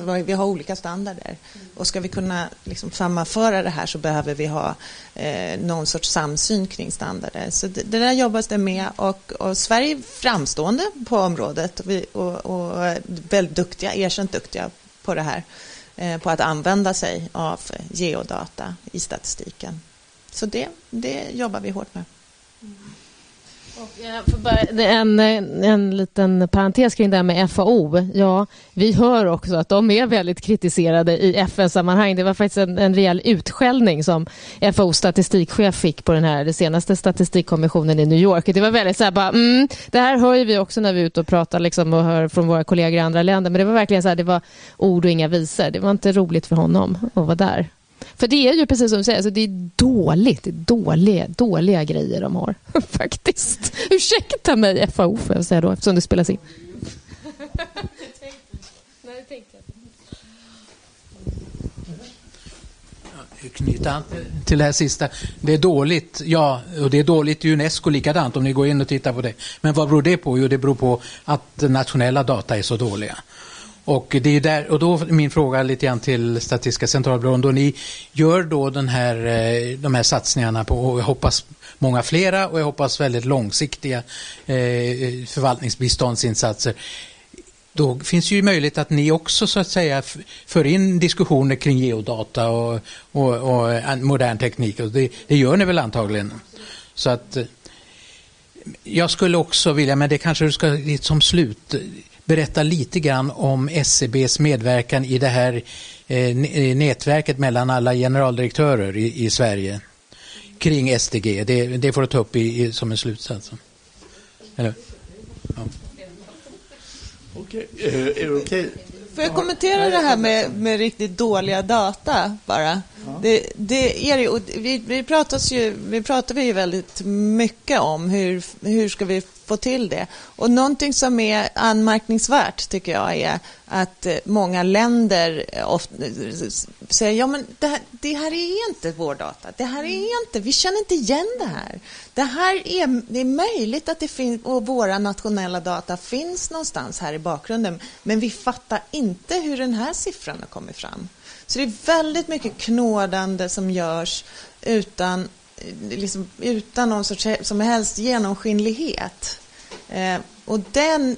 eh, vi har olika standarder. Och ska vi kunna liksom sammanföra det här så behöver vi ha eh, någon sorts samsyn kring standarder. Så det, det där jobbas det med och, och Sverige är framstående på området och, vi, och, och väldigt duktiga, erkänt duktiga på det här, eh, på att använda sig av geodata i statistiken. Så det, det jobbar vi hårt med. En, en liten parentes kring det här med FAO. Ja, vi hör också att de är väldigt kritiserade i FN-sammanhang. Det var faktiskt en, en rejäl utskällning som FAOs statistikchef fick på den här den senaste statistikkommissionen i New York. Det var väldigt så här bara, mm, det här hör vi också när vi är ute och pratar liksom, och hör från våra kollegor i andra länder. Men det var verkligen så här, det var ord och inga visor. Det var inte roligt för honom att vara där. För det är ju precis som du säger, alltså det är dåligt, det är dåliga, dåliga grejer de har. (laughs) Faktiskt. Ursäkta mig FAO får jag säga då, eftersom det spelas in. knyta an till det här sista. Det är dåligt, ja, och det är dåligt i Unesco likadant om ni går in och tittar på det. Men vad beror det på? Jo, det beror på att nationella data är så dåliga. Och det är där, och då min fråga lite grann till Statistiska centralbyrån, då ni gör då den här, eh, de här satsningarna på, och jag hoppas många flera och jag hoppas väldigt långsiktiga eh, förvaltningsbiståndsinsatser. Då finns ju möjlighet att ni också så att säga för in diskussioner kring geodata och, och, och eh, modern teknik. Och det, det gör ni väl antagligen? Så att eh, jag skulle också vilja, men det kanske du ska som slut berätta lite grann om SCBs medverkan i det här eh, eh, nätverket mellan alla generaldirektörer i, i Sverige kring SDG. Det, det, får du ta upp i, i, som en slutsats. Eller? Ja. Okej, okay. okej? Okay? Får jag kommentera det här med, med riktigt dåliga data bara? Det, det, är ju, vi, vi, pratas ju, vi pratar vi ju väldigt mycket om hur, hur ska vi få till det. Och någonting som är anmärkningsvärt tycker jag är att eh, många länder eh, ofta säger ja men det här, det här är inte vår data. Det här är inte, vi känner inte igen det här. Det här är, det är möjligt att det finns, och våra nationella data finns någonstans här i bakgrunden, men vi fattar inte hur den här siffran har kommit fram. Så det är väldigt mycket knådande som görs utan liksom, utan någon sorts som helst genomskinlighet. Eh, och den,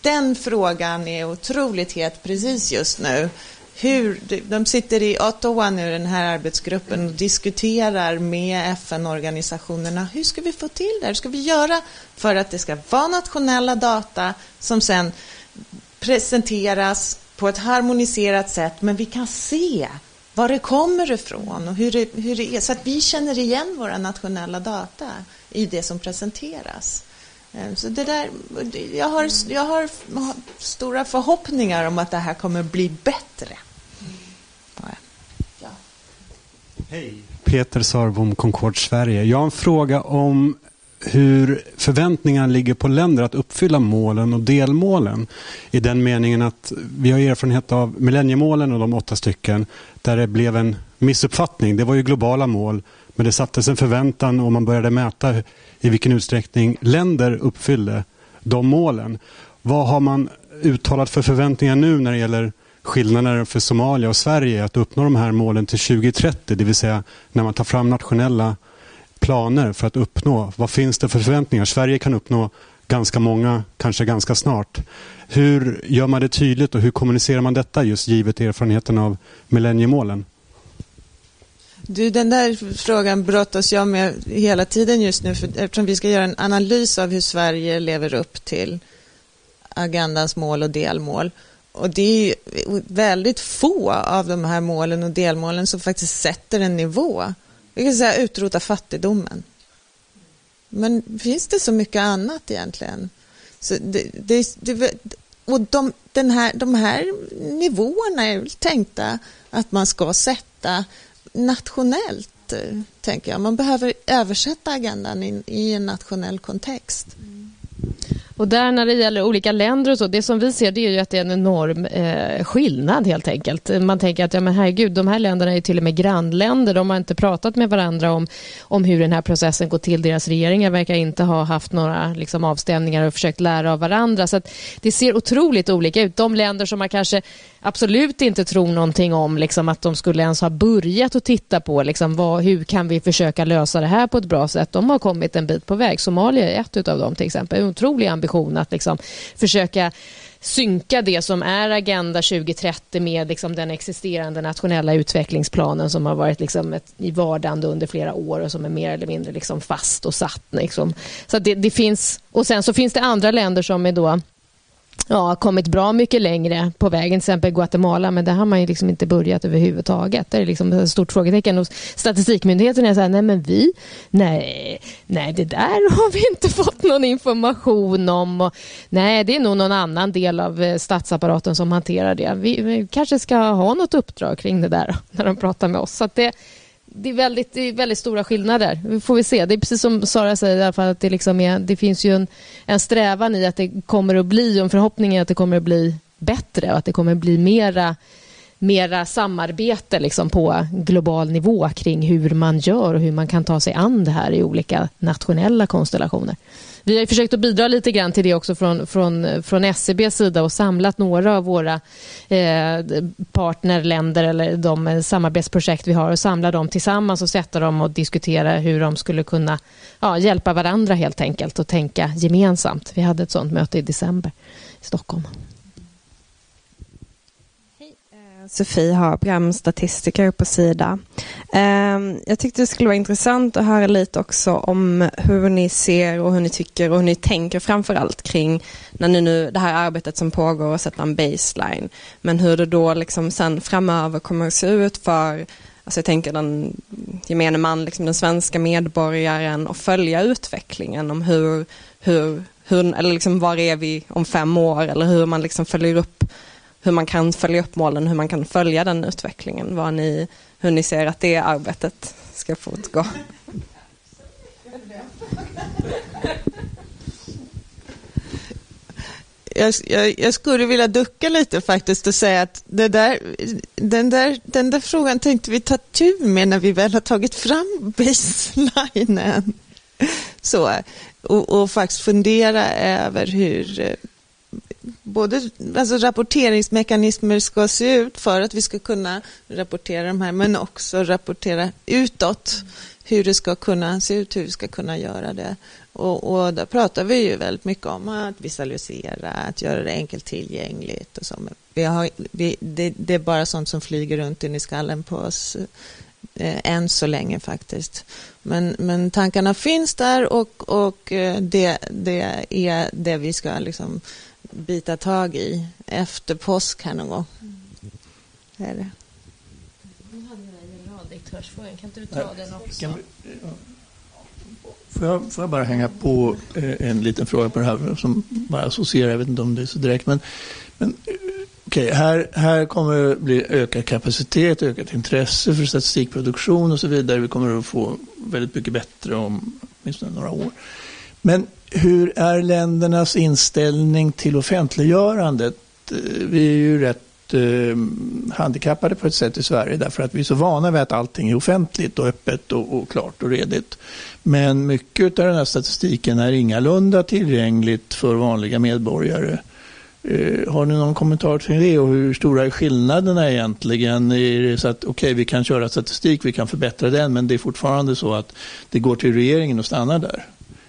den frågan är otroligt het precis just nu. Hur, de sitter i Ottawa nu, den här arbetsgruppen, och diskuterar med FN-organisationerna. Hur ska vi få till det? Hur ska vi göra för att det ska vara nationella data som sen presenteras på ett harmoniserat sätt, men vi kan se var det kommer ifrån och hur det, hur det är, så att vi känner igen våra nationella data i det som presenteras. Ehm, så det där, jag, har, jag har stora förhoppningar om att det här kommer bli bättre. Ja. Hej, Peter Sörbom, Concord Sverige. Jag har en fråga om hur förväntningarna ligger på länder att uppfylla målen och delmålen. I den meningen att vi har erfarenhet av millenniemålen och de åtta stycken där det blev en missuppfattning. Det var ju globala mål men det sattes en förväntan och man började mäta i vilken utsträckning länder uppfyllde de målen. Vad har man uttalat för förväntningar nu när det gäller skillnader för Somalia och Sverige att uppnå de här målen till 2030, det vill säga när man tar fram nationella planer för att uppnå? Vad finns det för förväntningar? Sverige kan uppnå ganska många, kanske ganska snart. Hur gör man det tydligt och hur kommunicerar man detta just givet erfarenheten av millenniemålen? Du, den där frågan brottas jag med hela tiden just nu för, eftersom vi ska göra en analys av hur Sverige lever upp till agendans mål och delmål. Och det är väldigt få av de här målen och delmålen som faktiskt sätter en nivå. Vi kan säga utrota fattigdomen. Men finns det så mycket annat egentligen? Så det, det, det, och de, den här, de här nivåerna är väl tänkta att man ska sätta nationellt, eh, tänker jag. Man behöver översätta agendan in, i en nationell kontext. Mm. Och där när det gäller olika länder och så, det som vi ser det är ju att det är en enorm eh, skillnad helt enkelt. Man tänker att ja men herregud, de här länderna är till och med grannländer. De har inte pratat med varandra om, om hur den här processen går till. Deras regeringar verkar inte ha haft några liksom, avstämningar och försökt lära av varandra. Så det ser otroligt olika ut. De länder som man kanske absolut inte tror någonting om liksom, att de skulle ens ha börjat att titta på liksom, vad, hur kan vi försöka lösa det här på ett bra sätt. De har kommit en bit på väg. Somalia är ett av dem till exempel. En otrolig ambition ambition att liksom försöka synka det som är Agenda 2030 med liksom den existerande nationella utvecklingsplanen som har varit liksom ett, i vardande under flera år och som är mer eller mindre liksom fast och satt. Liksom. Så det, det, finns, och sen så finns det andra länder som är då ja, kommit bra mycket längre på vägen, till exempel Guatemala, men där har man ju liksom inte börjat överhuvudtaget. Det är liksom ett stort frågetecken. Och statistikmyndigheten är så här, nej men vi, nej, nej det där (laughs) har vi inte fått någon information om. Och, nej, det är nog någon annan del av eh, statsapparaten som hanterar det. Vi, vi kanske ska ha något uppdrag kring det där (laughs) när de pratar med oss. Så det, det är, väldigt, det är väldigt stora skillnader. Vi får vi se. Det är precis som Sara säger, i alla fall att det, liksom är, det finns ju en, en strävan i att det kommer att bli, och en förhoppning är att det kommer att bli bättre och att det kommer att bli mera, mera samarbete liksom på global nivå kring hur man gör och hur man kan ta sig an det här i olika nationella konstellationer. Vi har försökt att bidra lite grann till det också från, från, från SCBs sida och samlat några av våra eh, partnerländer eller de samarbetsprojekt vi har och samla dem tillsammans och sätta dem och diskutera hur de skulle kunna ja, hjälpa varandra helt enkelt och tänka gemensamt. Vi hade ett sådant möte i december i Stockholm. Sofie Habram, statistiker på Sida. Ehm, jag tyckte det skulle vara intressant att höra lite också om hur ni ser och hur ni tycker och hur ni tänker framförallt kring när ni nu, det här arbetet som pågår och sätta en baseline. Men hur det då liksom sen framöver kommer att se ut för Alltså jag tänker den gemene man, liksom den svenska medborgaren och följa utvecklingen om hur, hur, hur eller liksom var är vi om fem år eller hur man liksom följer upp hur man kan följa upp målen, hur man kan följa den utvecklingen, vad ni, hur ni ser att det arbetet ska fortgå. Jag, jag, jag, skulle vilja ducka lite faktiskt och säga att det där, den, där, den där frågan tänkte vi ta tur med när vi väl har tagit fram baselinen. Så, och, och faktiskt fundera över hur både alltså rapporteringsmekanismer ska se ut för att vi ska kunna rapportera de här, men också rapportera utåt hur det ska kunna se ut, hur vi ska kunna göra det. Och, och där pratar vi ju väldigt mycket om att visualisera, att göra det enkelt tillgängligt. Och så. Vi har, vi, det, det, är bara sånt som flyger runt in i skallen på oss eh, än så länge faktiskt. Men, men tankarna finns där och, och eh, det, det är det vi ska liksom bita tag i efter påsk här någon gång. Det är det. Kan inte du ta den också? Får jag, får jag bara hänga på eh, en liten fråga på det här som bara associerar, jag vet inte om det är så direkt, men, men eh, okay, här, här kommer det bli ökad kapacitet, ökat intresse för statistikproduktion och så vidare. Vi kommer att få väldigt mycket bättre om åtminstone några år. Men hur är ländernas inställning till offentliggörandet? Eh, vi är ju rätt eh, handikappade på ett sätt i Sverige därför att vi är så vana vid att allting är offentligt och öppet och, och klart och redigt. Men mycket av den här statistiken är ingalunda tillgängligt för vanliga medborgare. Eh, har ni någon kommentar till det och hur stora är skillnaderna egentligen? Är det så att okej, okay, vi kan köra statistik, vi kan förbättra den, men det är fortfarande så att det går till regeringen och stannar där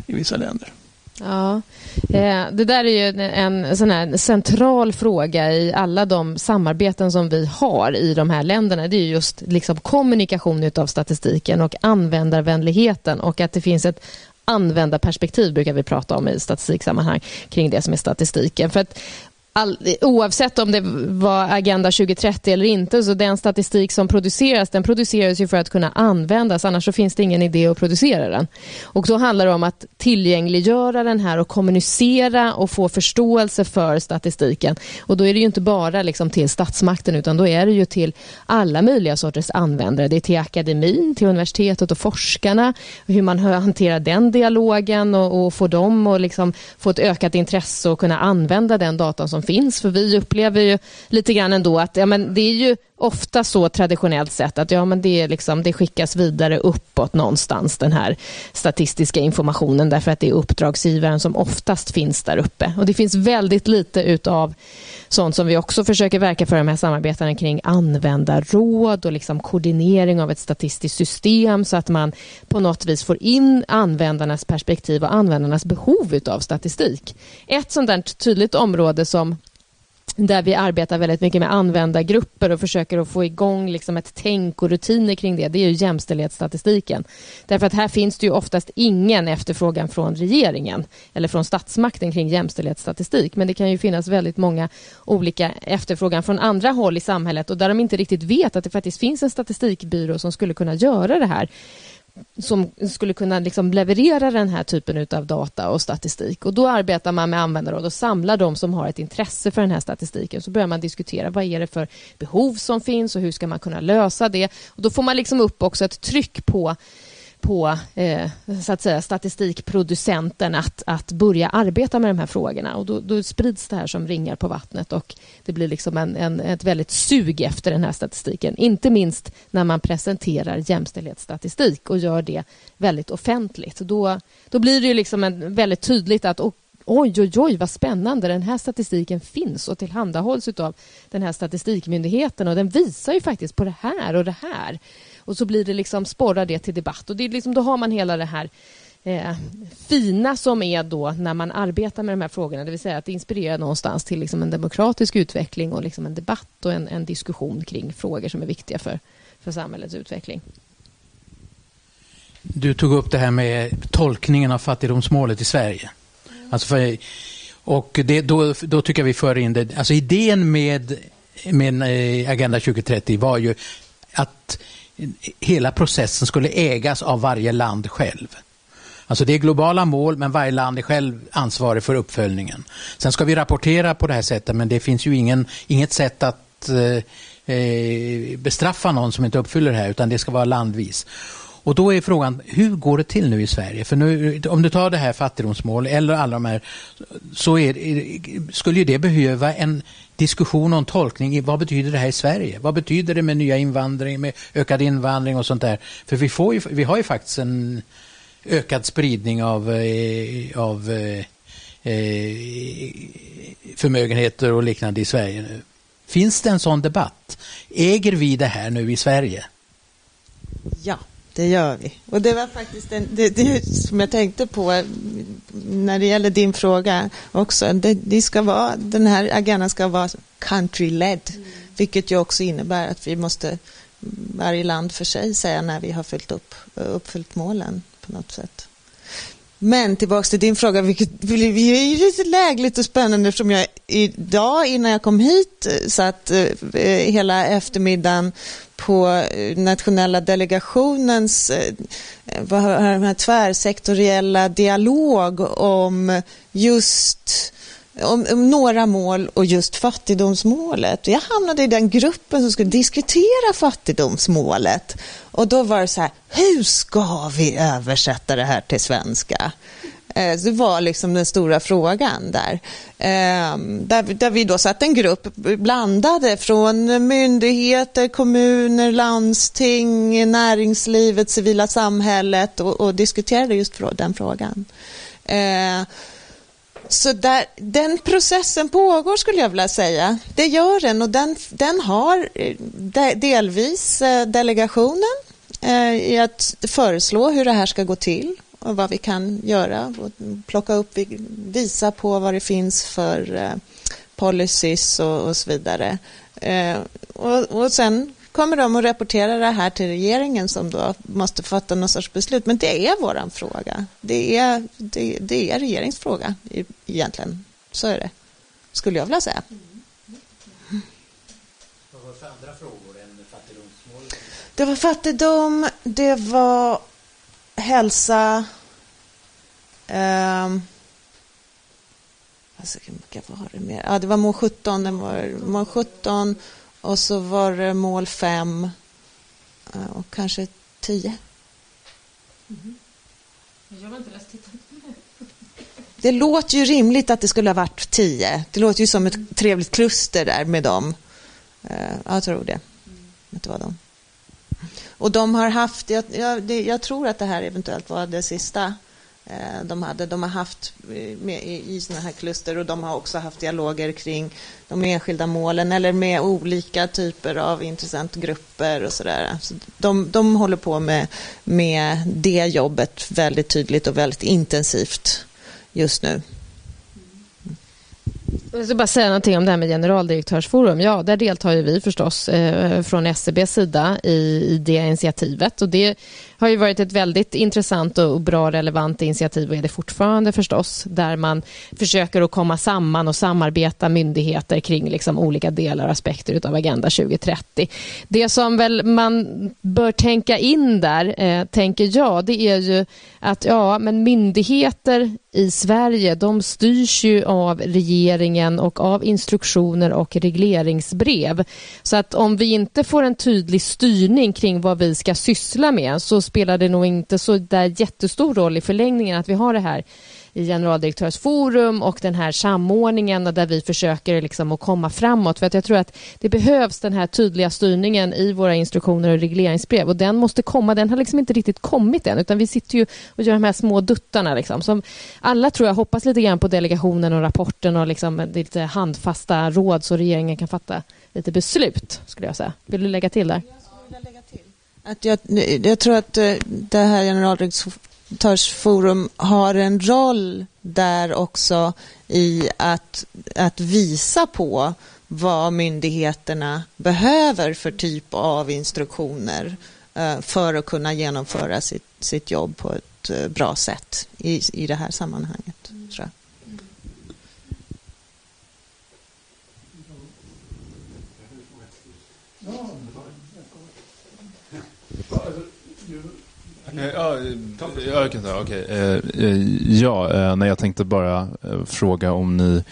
i vissa länder? Ja, eh, det där är ju en sån här central fråga i alla de samarbeten som vi har i de här länderna. Det är just liksom kommunikation av statistiken och användarvänligheten och att det finns ett användarperspektiv brukar vi prata om i statistiksammanhang kring det som är statistiken. För att all, oavsett om det var Agenda 2030 eller inte, så den statistik som produceras, den produceras ju för att kunna användas, annars så finns det ingen idé att producera den. Och då handlar det om att tillgängliggöra den här och kommunicera och få förståelse för statistiken. Och då är det ju inte bara liksom till statsmakten, utan då är det ju till alla möjliga sorters användare. Det är till akademin, till universitetet och forskarna, hur man hanterar den dialogen och, och får dem att liksom få ett ökat intresse och kunna använda den datan som finns. För vi upplever ju lite grann ändå att ja, men det är ju ofta så traditionellt sett att ja, men det, är liksom, det skickas vidare uppåt någonstans den här statistiska informationen därför att det är uppdragsgivaren som oftast finns där uppe. Och det finns väldigt lite utav sånt som vi också försöker verka för de här samarbetena kring användarråd och liksom koordinering av ett statistiskt system så att man på något vis får in användarnas perspektiv och användarnas behov utav statistik. Ett sånt där tydligt område som där vi arbetar väldigt mycket med användargrupper och försöker att få igång liksom ett tänk och rutiner kring det, det är ju jämställdhetsstatistiken. Därför att här finns det ju oftast ingen efterfrågan från regeringen eller från statsmakten kring jämställdhetsstatistik. Men det kan ju finnas väldigt många olika efterfrågan från andra håll i samhället och där de inte riktigt vet att det faktiskt finns en statistikbyrå som skulle kunna göra det här som skulle kunna liksom leverera den här typen av data och statistik. Och Då arbetar man med användarråd och samlar de som har ett intresse för den här statistiken. Så börjar man diskutera vad är det för behov som finns och hur ska man kunna lösa det. Och Då får man liksom upp också ett tryck på på eh, så att säga, statistikproducenten att, att börja arbeta med de här frågorna. Och då, då, sprids det här som ringar på vattnet och det blir liksom en, en, ett väldigt sug efter den här statistiken. Inte minst när man presenterar jämställdhetsstatistik och gör det väldigt offentligt. Då, då blir det ju liksom en, väldigt tydligt att och, oj, oj, oj, vad spännande, den här statistiken finns och tillhandahålls av den här statistikmyndigheten och den visar ju faktiskt på det här och det här. Och så blir det liksom sporrar det till debatt. Och det är liksom, då har man hela det här eh, fina som är då när man arbetar med de här frågorna. Det vill säga att det inspirerar någonstans till liksom en demokratisk utveckling och liksom en debatt och en, en diskussion kring frågor som är viktiga för, för samhällets utveckling. Du tog upp det här med tolkningen av fattigdomsmålet i Sverige. Alltså för, och det, då, då tycker jag vi för in det. Alltså idén med, med eh, Agenda 2030 var ju att hela processen skulle ägas av varje land själv. Alltså det är globala mål men varje land är själv ansvarig för uppföljningen. Sen ska vi rapportera på det här sättet men det finns ju ingen, inget sätt att eh, eh bestraffa någon som inte uppfyller det här utan det ska vara landvis. Och då är frågan, hur går det till nu i Sverige? För nu, om du tar det här fattigdomsmål eller alla de här, så är, skulle ju det behöva en diskussion och en tolkning i vad betyder det här i Sverige? Vad betyder det med nya invandring, med ökad invandring och sånt där? För vi, får ju, vi har ju faktiskt en ökad spridning av, eh, av eh, eh förmögenheter och liknande i Sverige nu. Finns det en sån debatt? Äger vi det här nu i Sverige? Ja, det gör vi. Och det var faktiskt en, det, det som jag tänkte på när det gäller din fråga också. Det, det ska vara, den här agendan ska vara country-led, mm. vilket ju också innebär att vi måste varje land för sig säga när vi har fyllt upp, uppfyllt målen på något sätt. Men tillbaks till din fråga, vilket är ju lite lägligt och spännande eftersom jag idag innan jag kom hit eh, satt eh, eh, hela eftermiddagen på eh, nationella delegationens eh, vad tvärsektoriella dialog om just om, om, några mål och just fattigdomsmålet. Jag hamnade i den gruppen som skulle diskutera fattigdomsmålet. Och då var det så här, hur ska vi översätta det här till svenska? Eh, det var liksom den stora frågan där. Ehm, där, där vi då satt en grupp blandade från myndigheter, kommuner, landsting, näringslivet, civila samhället och, och diskuterade just den frågan. Eh, så där, den processen pågår skulle jag vilja säga. Det gör den och den, den har eh, de, delvis eh, delegationen eh, i att föreslå hur det här ska gå till och vad vi kan göra. Och plocka upp, visa på vad det finns för eh, policies och, och så vidare. Eh, och, och sen kommer de att rapportera det här till regeringen som då måste fatta någon sorts beslut. Men det är vår fråga. Det är, det, det är regeringsfråga egentligen. Så är det, skulle jag vilja säga. Vad var det för andra frågor än fattigdomsmålet? Det var fattigdom, det var hälsa. Um, alltså, vilka var det mer? Ja, det var mål 17, det var mål 17 och så var det mål 5 eh, och kanske 10. Mm. Jag har inte läst Det låter ju rimligt att det skulle ha varit 10. Det låter ju som ett trevligt kluster där med dem. Eh, jag tror det. Mm. Det var de. Och de har haft, jag, jag, det, jag tror att det här eventuellt var det sista Eh, de hade. De har haft eh, med, i, i sådana här kluster och de har också haft dialoger kring de enskilda målen eller med olika typer av intressentgrupper och sådär. Så de, de håller på med, med det jobbet väldigt tydligt och väldigt intensivt just nu. Jag ska bara säga någonting om det här med generaldirektörsforum. Ja, där deltar ju vi förstås eh, från SCBs sida i, i det initiativet. Och det har ju varit ett väldigt intressant och bra relevant initiativ och är det fortfarande förstås, där man försöker att komma samman och samarbeta myndigheter kring liksom olika delar och aspekter av Agenda 2030. Det som väl man bör tänka in där, eh, tänker jag, det är ju att ja, men myndigheter i Sverige, de styrs ju av regeringen och av instruktioner och regleringsbrev. Så att om vi inte får en tydlig styrning kring vad vi ska syssla med så spelar det nog inte så där jättestor roll i förlängningen att vi har det här i generaldirektörsforum och den här samordningen där vi försöker liksom att komma framåt. För att jag tror att det behövs den här tydliga styrningen i våra instruktioner och regleringsbrev och den måste komma. Den har liksom inte riktigt kommit än utan vi sitter ju och gör de här små duttarna. Liksom, som alla tror jag hoppas lite grann på delegationen och rapporten och liksom lite handfasta råd så regeringen kan fatta lite beslut skulle jag säga. Vill du lägga till där? Att jag, jag tror att eh, det här generaldirektörsforum har en roll där också i att, att visa på vad myndigheterna behöver för typ av instruktioner eh, för att kunna genomföra sitt, sitt jobb på ett eh, bra sätt i, i det här sammanhanget. Tror jag. Eh, ja, jag kan ta, okay. Eh, eh, ja, nej, jag tänkte bara fråga om ni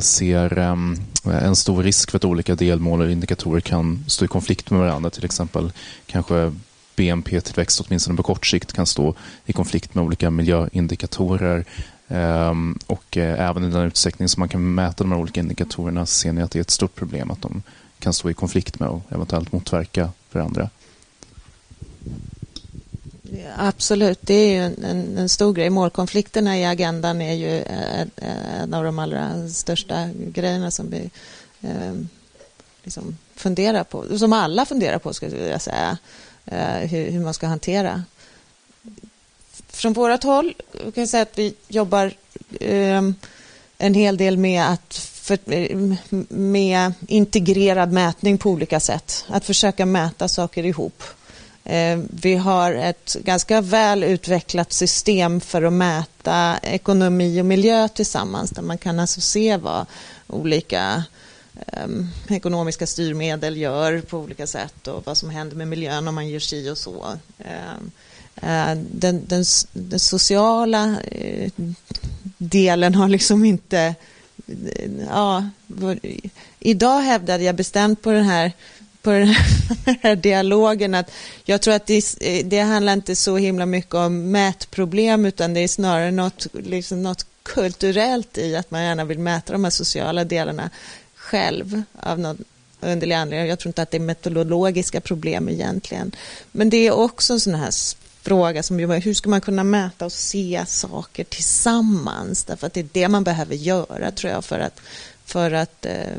ser ehm, en stor risk för att olika delmål och indikatorer kan stå i konflikt med varandra. Till exempel kanske BNP-tillväxt åtminstone på kort sikt kan stå i konflikt med olika miljöindikatorer. Ehm, och även i den utsträckning som man kan mäta de här olika indikatorerna ser ni att det är ett stort problem att de kan stå i konflikt med och eventuellt motverka varandra. Absolut, det är ju en, en, en, stor grej. Målkonflikterna i agendan är ju eh, eh, en av de allra största grejerna som vi eh, liksom funderar på, som alla funderar på, skulle jag säga, eh, hur, hur, man ska hantera. Från vårt håll kan jag säga att vi jobbar eh, en hel del med att för, med integrerad mätning på olika sätt. Att försöka mäta saker ihop. Eh, vi har ett ganska väl utvecklat system för att mäta ekonomi och miljö tillsammans där man kan alltså se vad olika ehm, ekonomiska styrmedel gör på olika sätt och vad som händer med miljön om man gör si och så. Ehm, eh, den, den, den, sociala eh, delen har liksom inte... Ja, idag hävdade jag bestämt på den här på den (laughs) här dialogen att jag tror att det, eh, det handlar inte så himla mycket om mätproblem utan det är snarare något, liksom något kulturellt i att man gärna vill mäta de här sociala delarna själv av någon underlig anledning. Jag tror inte att det är metodologiska problem egentligen. Men det är också en sån här fråga som hur ska man kunna mäta och se saker tillsammans? Därför att det är det man behöver göra tror jag för att för att eh,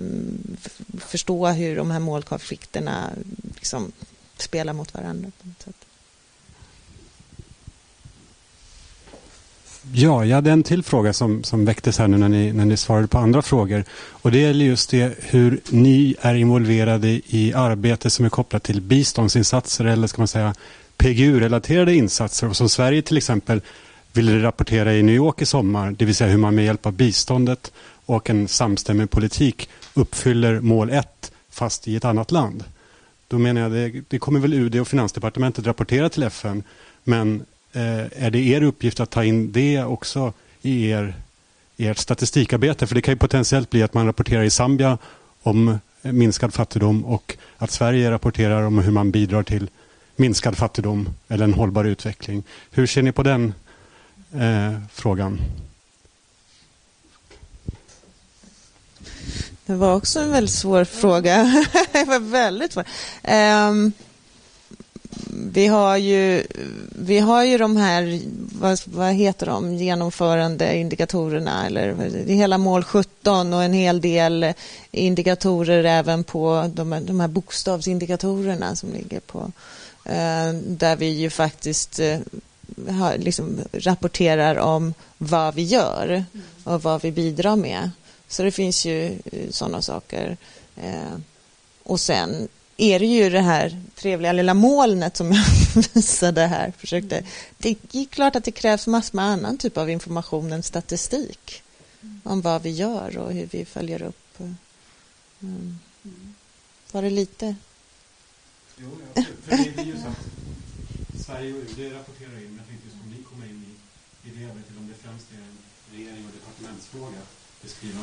förstå hur de här målkonflikterna liksom spelar mot varandra. Ja, jag hade en till fråga som, som väcktes här nu när ni, när ni svarade på andra frågor. Och Det gäller just det hur ni är involverade i arbete som är kopplat till biståndsinsatser eller ska man säga PGU-relaterade insatser. Och som Sverige till exempel ville rapportera i New York i sommar, det vill säga hur man med hjälp av biståndet och en samstämmig politik uppfyller mål 1 fast i ett annat land. Då menar jag det, det kommer väl UD och Finansdepartementet rapportera till FN men eh, är det er uppgift att ta in det också i er, ert statistikarbete? För det kan ju potentiellt bli att man rapporterar i Zambia om eh, minskad fattigdom och att Sverige rapporterar om hur man bidrar till minskad fattigdom eller en hållbar utveckling. Hur ser ni på den eh, frågan? Det var också en väldigt svår fråga. (laughs) det var väldigt svår. Um, vi har ju, vi har ju de här, vad, vad heter de, genomförande indikatorerna eller hela mål 17 och en hel del indikatorer även på de, de här bokstavsindikatorerna som ligger på eh, där vi ju faktiskt eh, har, liksom, rapporterar om vad vi gör och vad vi bidrar med. Så det finns ju eh, sådana saker. Eh, och sen är det ju det här trevliga lilla molnet som (laughs) jag visade här. Försökte. Det är klart att det krävs massor med annan typ av information än statistik om vad vi gör och hur vi följer upp. Mm. Var det lite? Jo, ja, för, det är ju så att Sverige och UD rapporterar in, men jag tänkte just om ni kommer in i, i det arbetet, om det främst är en regering och departementsfråga, beskriva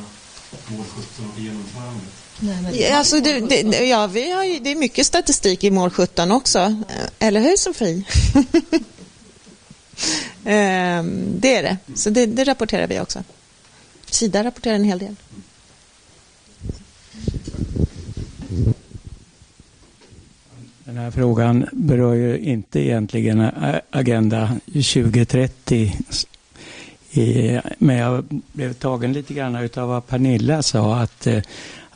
mål 17 och genomförandet. Ja, alltså det, det, ja, vi har ju, det är mycket statistik i mål 17 också. Eller hur Sofie? (laughs) Ehm, det är det. Så det, det, rapporterar vi också. Sida rapporterar en hel del. Den här frågan berör ju inte egentligen Agenda 2030 men jag blev tagen lite grann av vad Pernilla sa att, eh,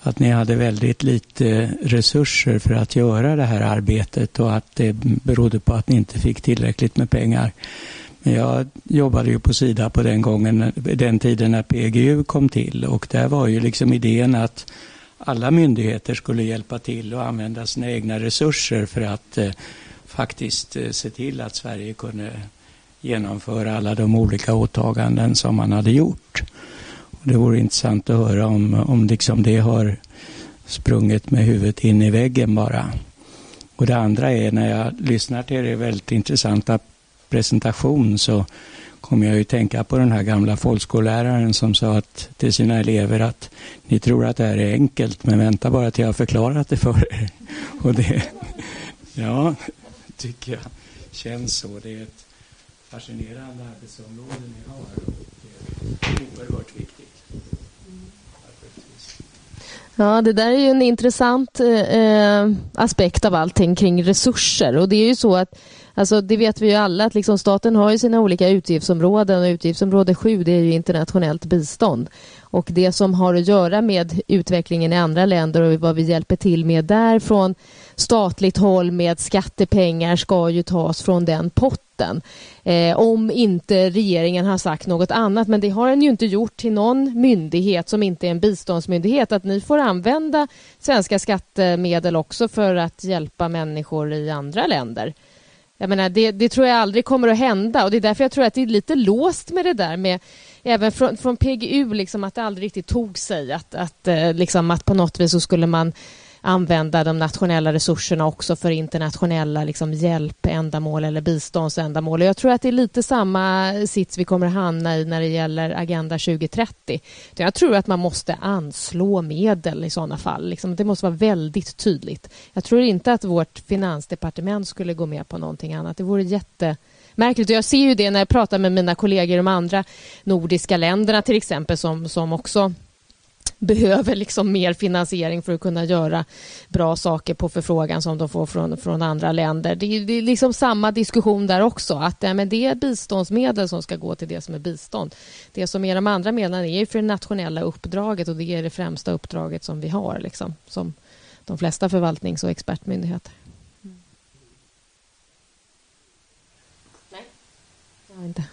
att ni hade väldigt lite resurser för att göra det här arbetet och att det berodde på att ni inte fick tillräckligt med pengar. Men jag jobbade ju på Sida på den gången, den tiden när PGU kom till och där var ju liksom idén att alla myndigheter skulle hjälpa till och använda sina egna resurser för att eh, faktiskt eh, se till att Sverige kunde genomföra alla de olika åtaganden som man hade gjort. Och det vore intressant att höra om, om liksom det har sprungit med huvudet in i väggen bara. Och det andra är när jag lyssnar till er väldigt intressanta presentation så kommer jag ju tänka på den här gamla folkskolläraren som sa att, till sina elever att ni tror att det här är enkelt men vänta bara till jag har förklarat det för er. (laughs) Och det, ja, tycker jag känns så. Det är ett fascinerande arbetsområde ni har och det är oerhört viktigt. Ja, det där är ju en intressant eh, eh, aspekt av allting kring resurser och det är ju så att Alltså det vet vi ju alla att liksom staten har ju sina olika utgiftsområden och utgiftsområde 7 det är ju internationellt bistånd. Och det som har att göra med utvecklingen i andra länder och vad vi hjälper till med där från statligt håll med skattepengar ska ju tas från den potten. Eh, om inte regeringen har sagt något annat. Men det har den ju inte gjort till någon myndighet som inte är en biståndsmyndighet att ni får använda svenska skattemedel också för att hjälpa människor i andra länder. Jag menar, det, det, tror jag aldrig kommer att hända och det är därför jag tror att det är lite låst med det där med även från, från PGU, liksom att det aldrig riktigt tog sig att, att, eh, liksom, att på något vis så skulle man använda de nationella resurserna också för internationella liksom, hjälpändamål eller biståndsändamål. Och jag tror att det är lite samma sits vi kommer att hamna i när det gäller Agenda 2030. Jag tror att man måste anslå medel i sådana fall. Liksom, det måste vara väldigt tydligt. Jag tror inte att vårt finansdepartement skulle gå med på någonting annat. Det vore jättemärkligt. jag ser ju det när jag pratar med mina kollegor i de andra nordiska länderna till exempel som, som också behöver liksom mer finansiering för att kunna göra bra saker på förfrågan som de får från, från andra länder. Det är, det är liksom samma diskussion där också. Att ja, men Det är biståndsmedel som ska gå till det som är bistånd. Det som är de andra medlen är för det nationella uppdraget och det är det främsta uppdraget som vi har liksom, som de flesta förvaltnings och expertmyndigheter. Nej, inte.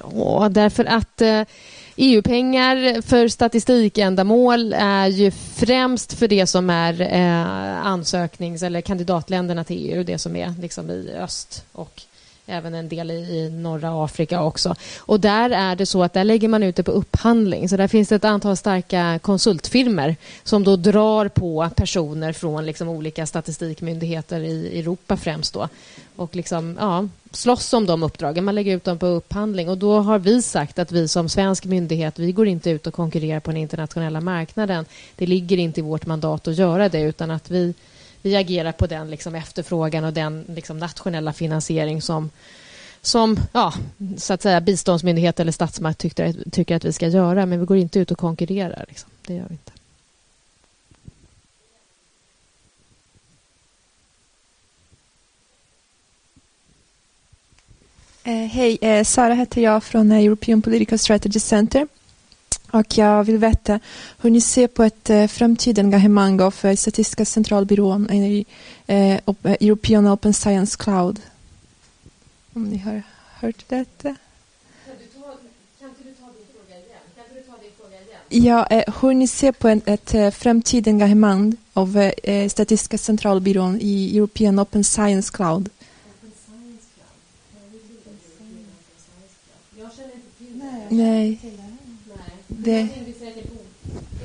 Ja, därför att eh, EU-pengar för statistikändamål är ju främst för det som är eh, ansöknings eller kandidatländerna till EU, det som är liksom i öst och även en del i, i norra Afrika också. Och där är det så att där lägger man ut det på upphandling. Så där finns det ett antal starka konsultfirmer som då drar på personer från liksom olika statistikmyndigheter i Europa främst då. Och liksom, ja, slåss om de uppdragen. Man lägger ut dem på upphandling. Och då har vi sagt att vi som svensk myndighet, vi går inte ut och konkurrerar på den internationella marknaden. Det ligger inte i vårt mandat att göra det, utan att vi vi agerar på den liksom efterfrågan och den liksom nationella finansiering som, som ja, så att säga, biståndsmyndighet eller statsmakt tycker, tycker att vi ska göra. Men vi går inte ut och konkurrerar. Liksom. Det gör vi inte. Eh, hej, eh, Sara heter jag från eh, European Political Strategy Center. Och jag vill veta hur ni ser på ett eh, framtida engagemang av eh, Statistiska centralbyrån i eh, eh European Open Science Cloud. Om ni har hört detta. Ja, eh, hur ni ser på ett, ett eh, framtida engagemang av eh, eh, Statistiska centralbyrån i European Open Science Cloud. Open Science Cloud. Jag känner inte till det. Nej. Det...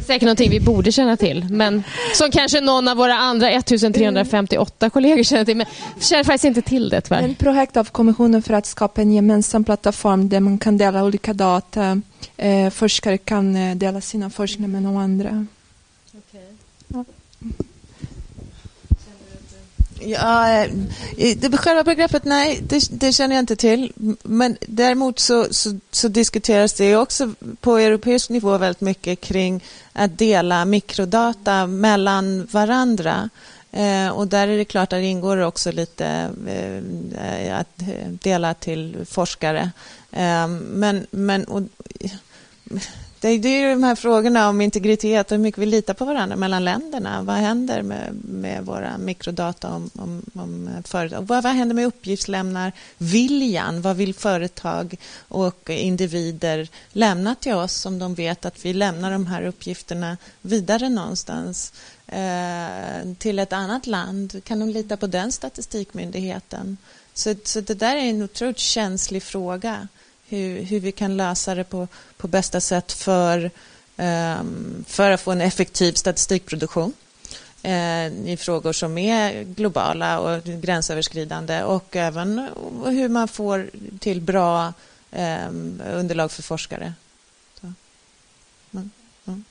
Säkert någonting vi borde känna till, men som kanske någon av våra andra 1358 kollegor känner till. Men känner faktiskt inte till det tyvärr. En projekt av Kommissionen för att skapa en gemensam plattform där man kan dela olika data. Eh, forskare kan eh, dela sina forskningar med några andra. Okay. Ja. Ja, eh, det själva begreppet, nej, det, det, känner jag inte till. Men däremot så, så, så, diskuteras det också på europeisk nivå väldigt mycket kring att dela mikrodata mellan varandra. Eh, och där är det klart att det ingår också lite eh, att eh, dela till forskare. Eh, men, men och, det är, det är de här frågorna om integritet och hur mycket vi litar på varandra mellan länderna. Vad händer med, med våra mikrodata om, om, om företag? Vad, vad händer med uppgiftslämnar viljan? Vad vill företag och individer lämna till oss om de vet att vi lämnar de här uppgifterna vidare någonstans eh, till ett annat land? Kan de lita på den statistikmyndigheten? Så, så det där är en otroligt känslig fråga hur, hur vi kan lösa det på, på bästa sätt för, um, för att få en effektiv statistikproduktion eh, i frågor som är globala och gränsöverskridande och även hur man får till bra ehm, underlag för forskare. Mm. Mm.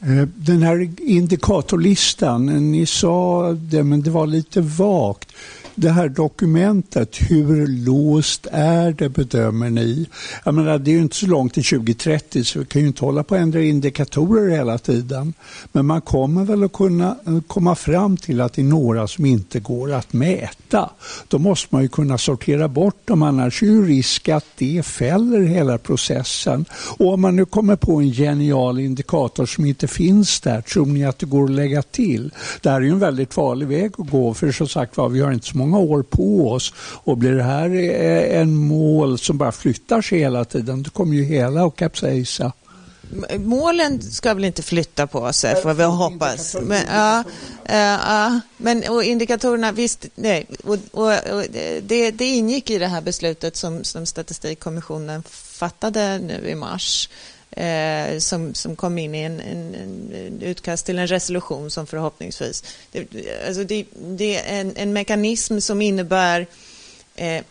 Eh, den här indikatorlistan, ni sa det men det var lite vagt det här dokumentet, hur låst är det bedömer ni? Jag menar, det är ju inte så långt till 2030 så vi kan ju inte hålla på att ändra indikatorer hela tiden. Men man kommer väl att kunna eh, komma fram till att det är några som inte går att mäta. Då måste man ju kunna sortera bort dem annars är ju risk att det fäller hela processen. Och om man nu kommer på en genial indikator som inte finns där, tror ni att det går att lägga till? Det här är ju en väldigt farlig väg att gå för som sagt var, vi har inte så många många år på oss. Och blir det här eh, en mål som bara flyttar sig hela tiden, då kommer ju hela att kapsejsa. Målen ska väl inte flytta på sig, får vi hoppas. Men, ja, eh, ja, men och indikatorerna, visst, nej. Och, och, och det, det, ingick i det här beslutet som, som Statistikkommissionen fattade nu i mars. Eh, som, som kom in i en, en, en, utkast till en resolution som förhoppningsvis... Det, alltså det, det är en, en mekanism som innebär eh,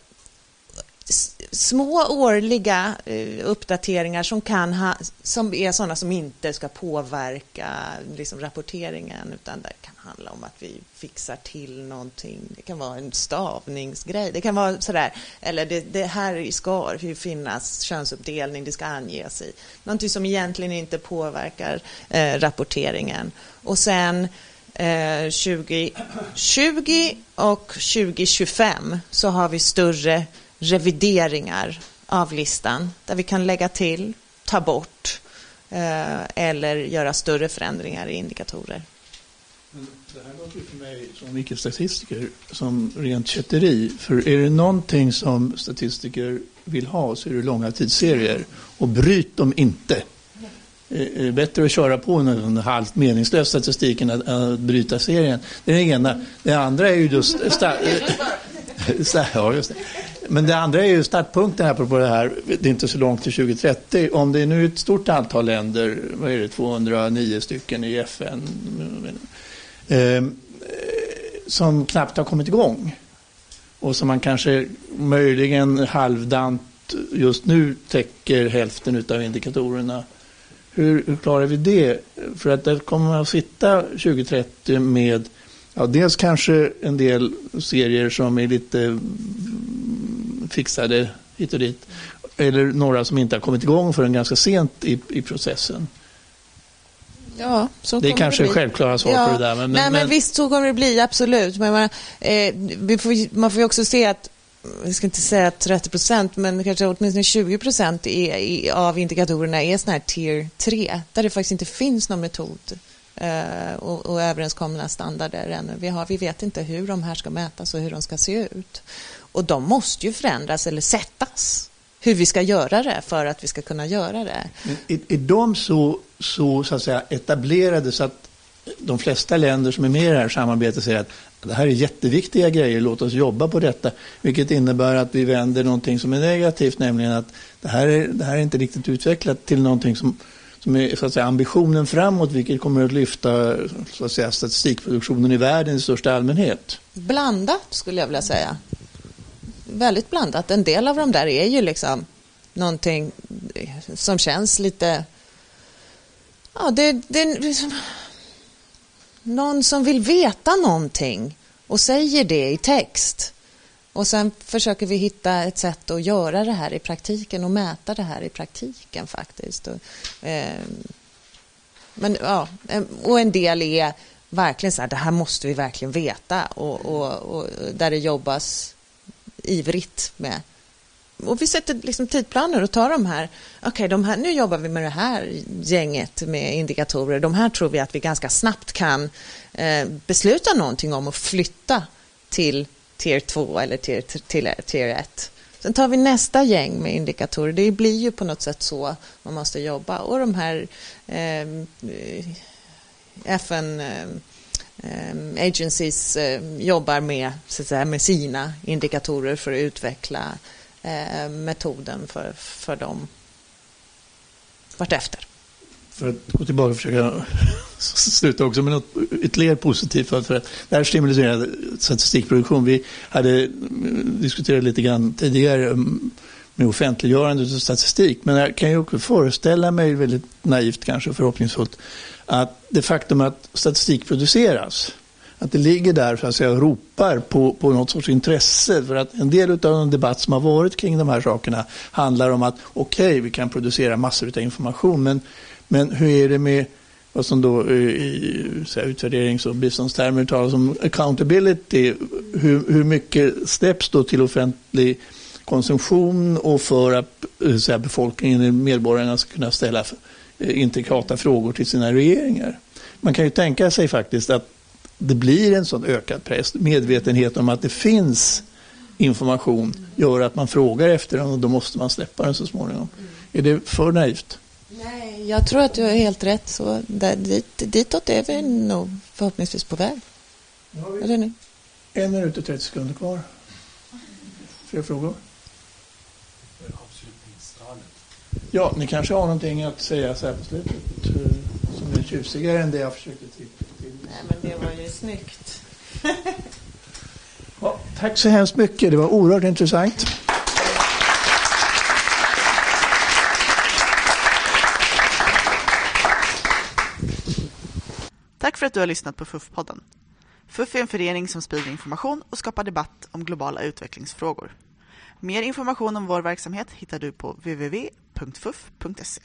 små årliga eh, uppdateringar som, kan ha, som är sådana som inte ska påverka liksom, rapporteringen utan det kan handla om att vi fixar till någonting. Det kan vara en stavningsgrej. Det kan vara sådär, eller det, det här ska ju finnas könsuppdelning, det ska anges i. Någonting som egentligen inte påverkar eh, rapporteringen. Och sen eh, 2020 och 2025 så har vi större revideringar av listan där vi kan lägga till, ta bort eh, eller göra större förändringar i indikatorer. Det här låter för mig som icke-statistiker som rent kätteri. För är det någonting som statistiker vill ha så är det långa tidsserier. Och bryt dem inte. Det är bättre att köra på en halvt meningslös statistik än att, att bryta serien. Det är det ena. Det andra är ju just... (laughs) (laughs) ja, just det. Men det andra är ju startpunkten här på det här, det är inte så långt till 2030. Om det är nu ett stort antal länder, vad är det, 209 stycken i FN, ehm, eh, som knappt har kommit igång. Och som man kanske möjligen halvdant just nu täcker hälften av indikatorerna. Hur, hur klarar vi det? För att där kommer man att sitta 2030 med Ja, dels kanske en del serier som är lite fixade hit och dit. Eller några som inte har kommit igång förrän ganska sent i, i processen. Ja, så det är kanske det självklara svar ja. på det där. Men, Nej, men, men, visst, så kommer det bli, absolut. Men man, eh, får, man får ju också se att jag ska inte säga 30 procent, men kanske åtminstone 20 procent av indikatorerna är sådana här tier 3, där det faktiskt inte finns någon metod Eh, och, och överenskomna standarder ännu. Vi, har, vi vet inte hur de här ska mätas och hur de ska se ut. Och de måste ju förändras eller sättas hur vi ska göra det för att vi ska kunna göra det. Är, är de så, så, så att säga, etablerade så att de flesta länder som är med i det här samarbetet säger att det här är jätteviktiga grejer, låt oss jobba på detta. Vilket innebär att vi vänder någonting som är negativt, nämligen att det här är, det här är inte riktigt utvecklat till någonting som, som är så att säga, ambitionen framåt, vilket kommer att lyfta så att säga, statistikproduktionen i världen i största allmänhet. Blandat skulle jag vilja säga. Väldigt blandat. En del av de där är ju liksom någonting som känns lite... Ja, det, det, liksom någon som vill veta någonting och säger det i text. Och sen försöker vi hitta ett sätt att göra det här i praktiken och mäta det här i praktiken faktiskt. Och, eh, men, ja, ehm, och en del är verkligen så här, det här måste vi verkligen veta och, och, och där det jobbas ivrigt med och vi sätter liksom tidplaner och tar de här, okej, okay, nu jobbar vi med det här gänget med indikatorer. De här tror vi att vi ganska snabbt kan eh, besluta någonting om och flytta till tier 2 eller tier, tier, tier 1. Sen tar vi nästa gäng med indikatorer. Det blir ju på något sätt så man måste jobba. Och de här ehm, eh, FN eh, agencies eh, jobbar med, så att säga, med sina indikatorer för att utveckla eh, metoden för, för dem vartefter. För att gå tillbaka och försöka (laughs) sluta också med något ytterligare positivt. För, att det här stimulerar statistikproduktion. Vi hade mm, diskuterat lite grann tidigare mm, med offentliggörandet av statistik. Men jag kan ju också föreställa mig, väldigt naivt kanske förhoppningsfullt, att det faktum att statistik produceras att det ligger där så att säga, och ropar på, på något sorts intresse. För att en del av den debatt som har varit kring de här sakerna handlar om att okej, okay, vi kan producera massor av information, men, men hur är det med vad som då eh, i så här, utvärderings och biståndstermer talas om accountability. Hur, hur mycket släpps då till offentlig konsumtion och för att eh, så här, befolkningen, medborgarna ska kunna ställa eh, intrikata frågor till sina regeringar. Man kan ju tänka sig faktiskt att det blir en sån ökad press. Medvetenhet om att det finns information gör att man frågar efter den och då måste man släppa den så småningom. Är det för naivt? Nej, jag tror att du har helt rätt. Så där, dit, ditåt är vi nog förhoppningsvis på väg. Nu? En minut och 30 sekunder kvar. Fler frågor? Ja, ni kanske har någonting att säga så här på slutet eh, som är tjusigare än det jag försökte till. Nej, men det var ju snyggt. ja, tack så hemskt mycket. Det var oerhört intressant. Tack för att du har lyssnat på FUF-podden. FUF är en förening som sprider information och skapar debatt om globala utvecklingsfrågor. Mer information om vår verksamhet hittar du på www.fuf.se.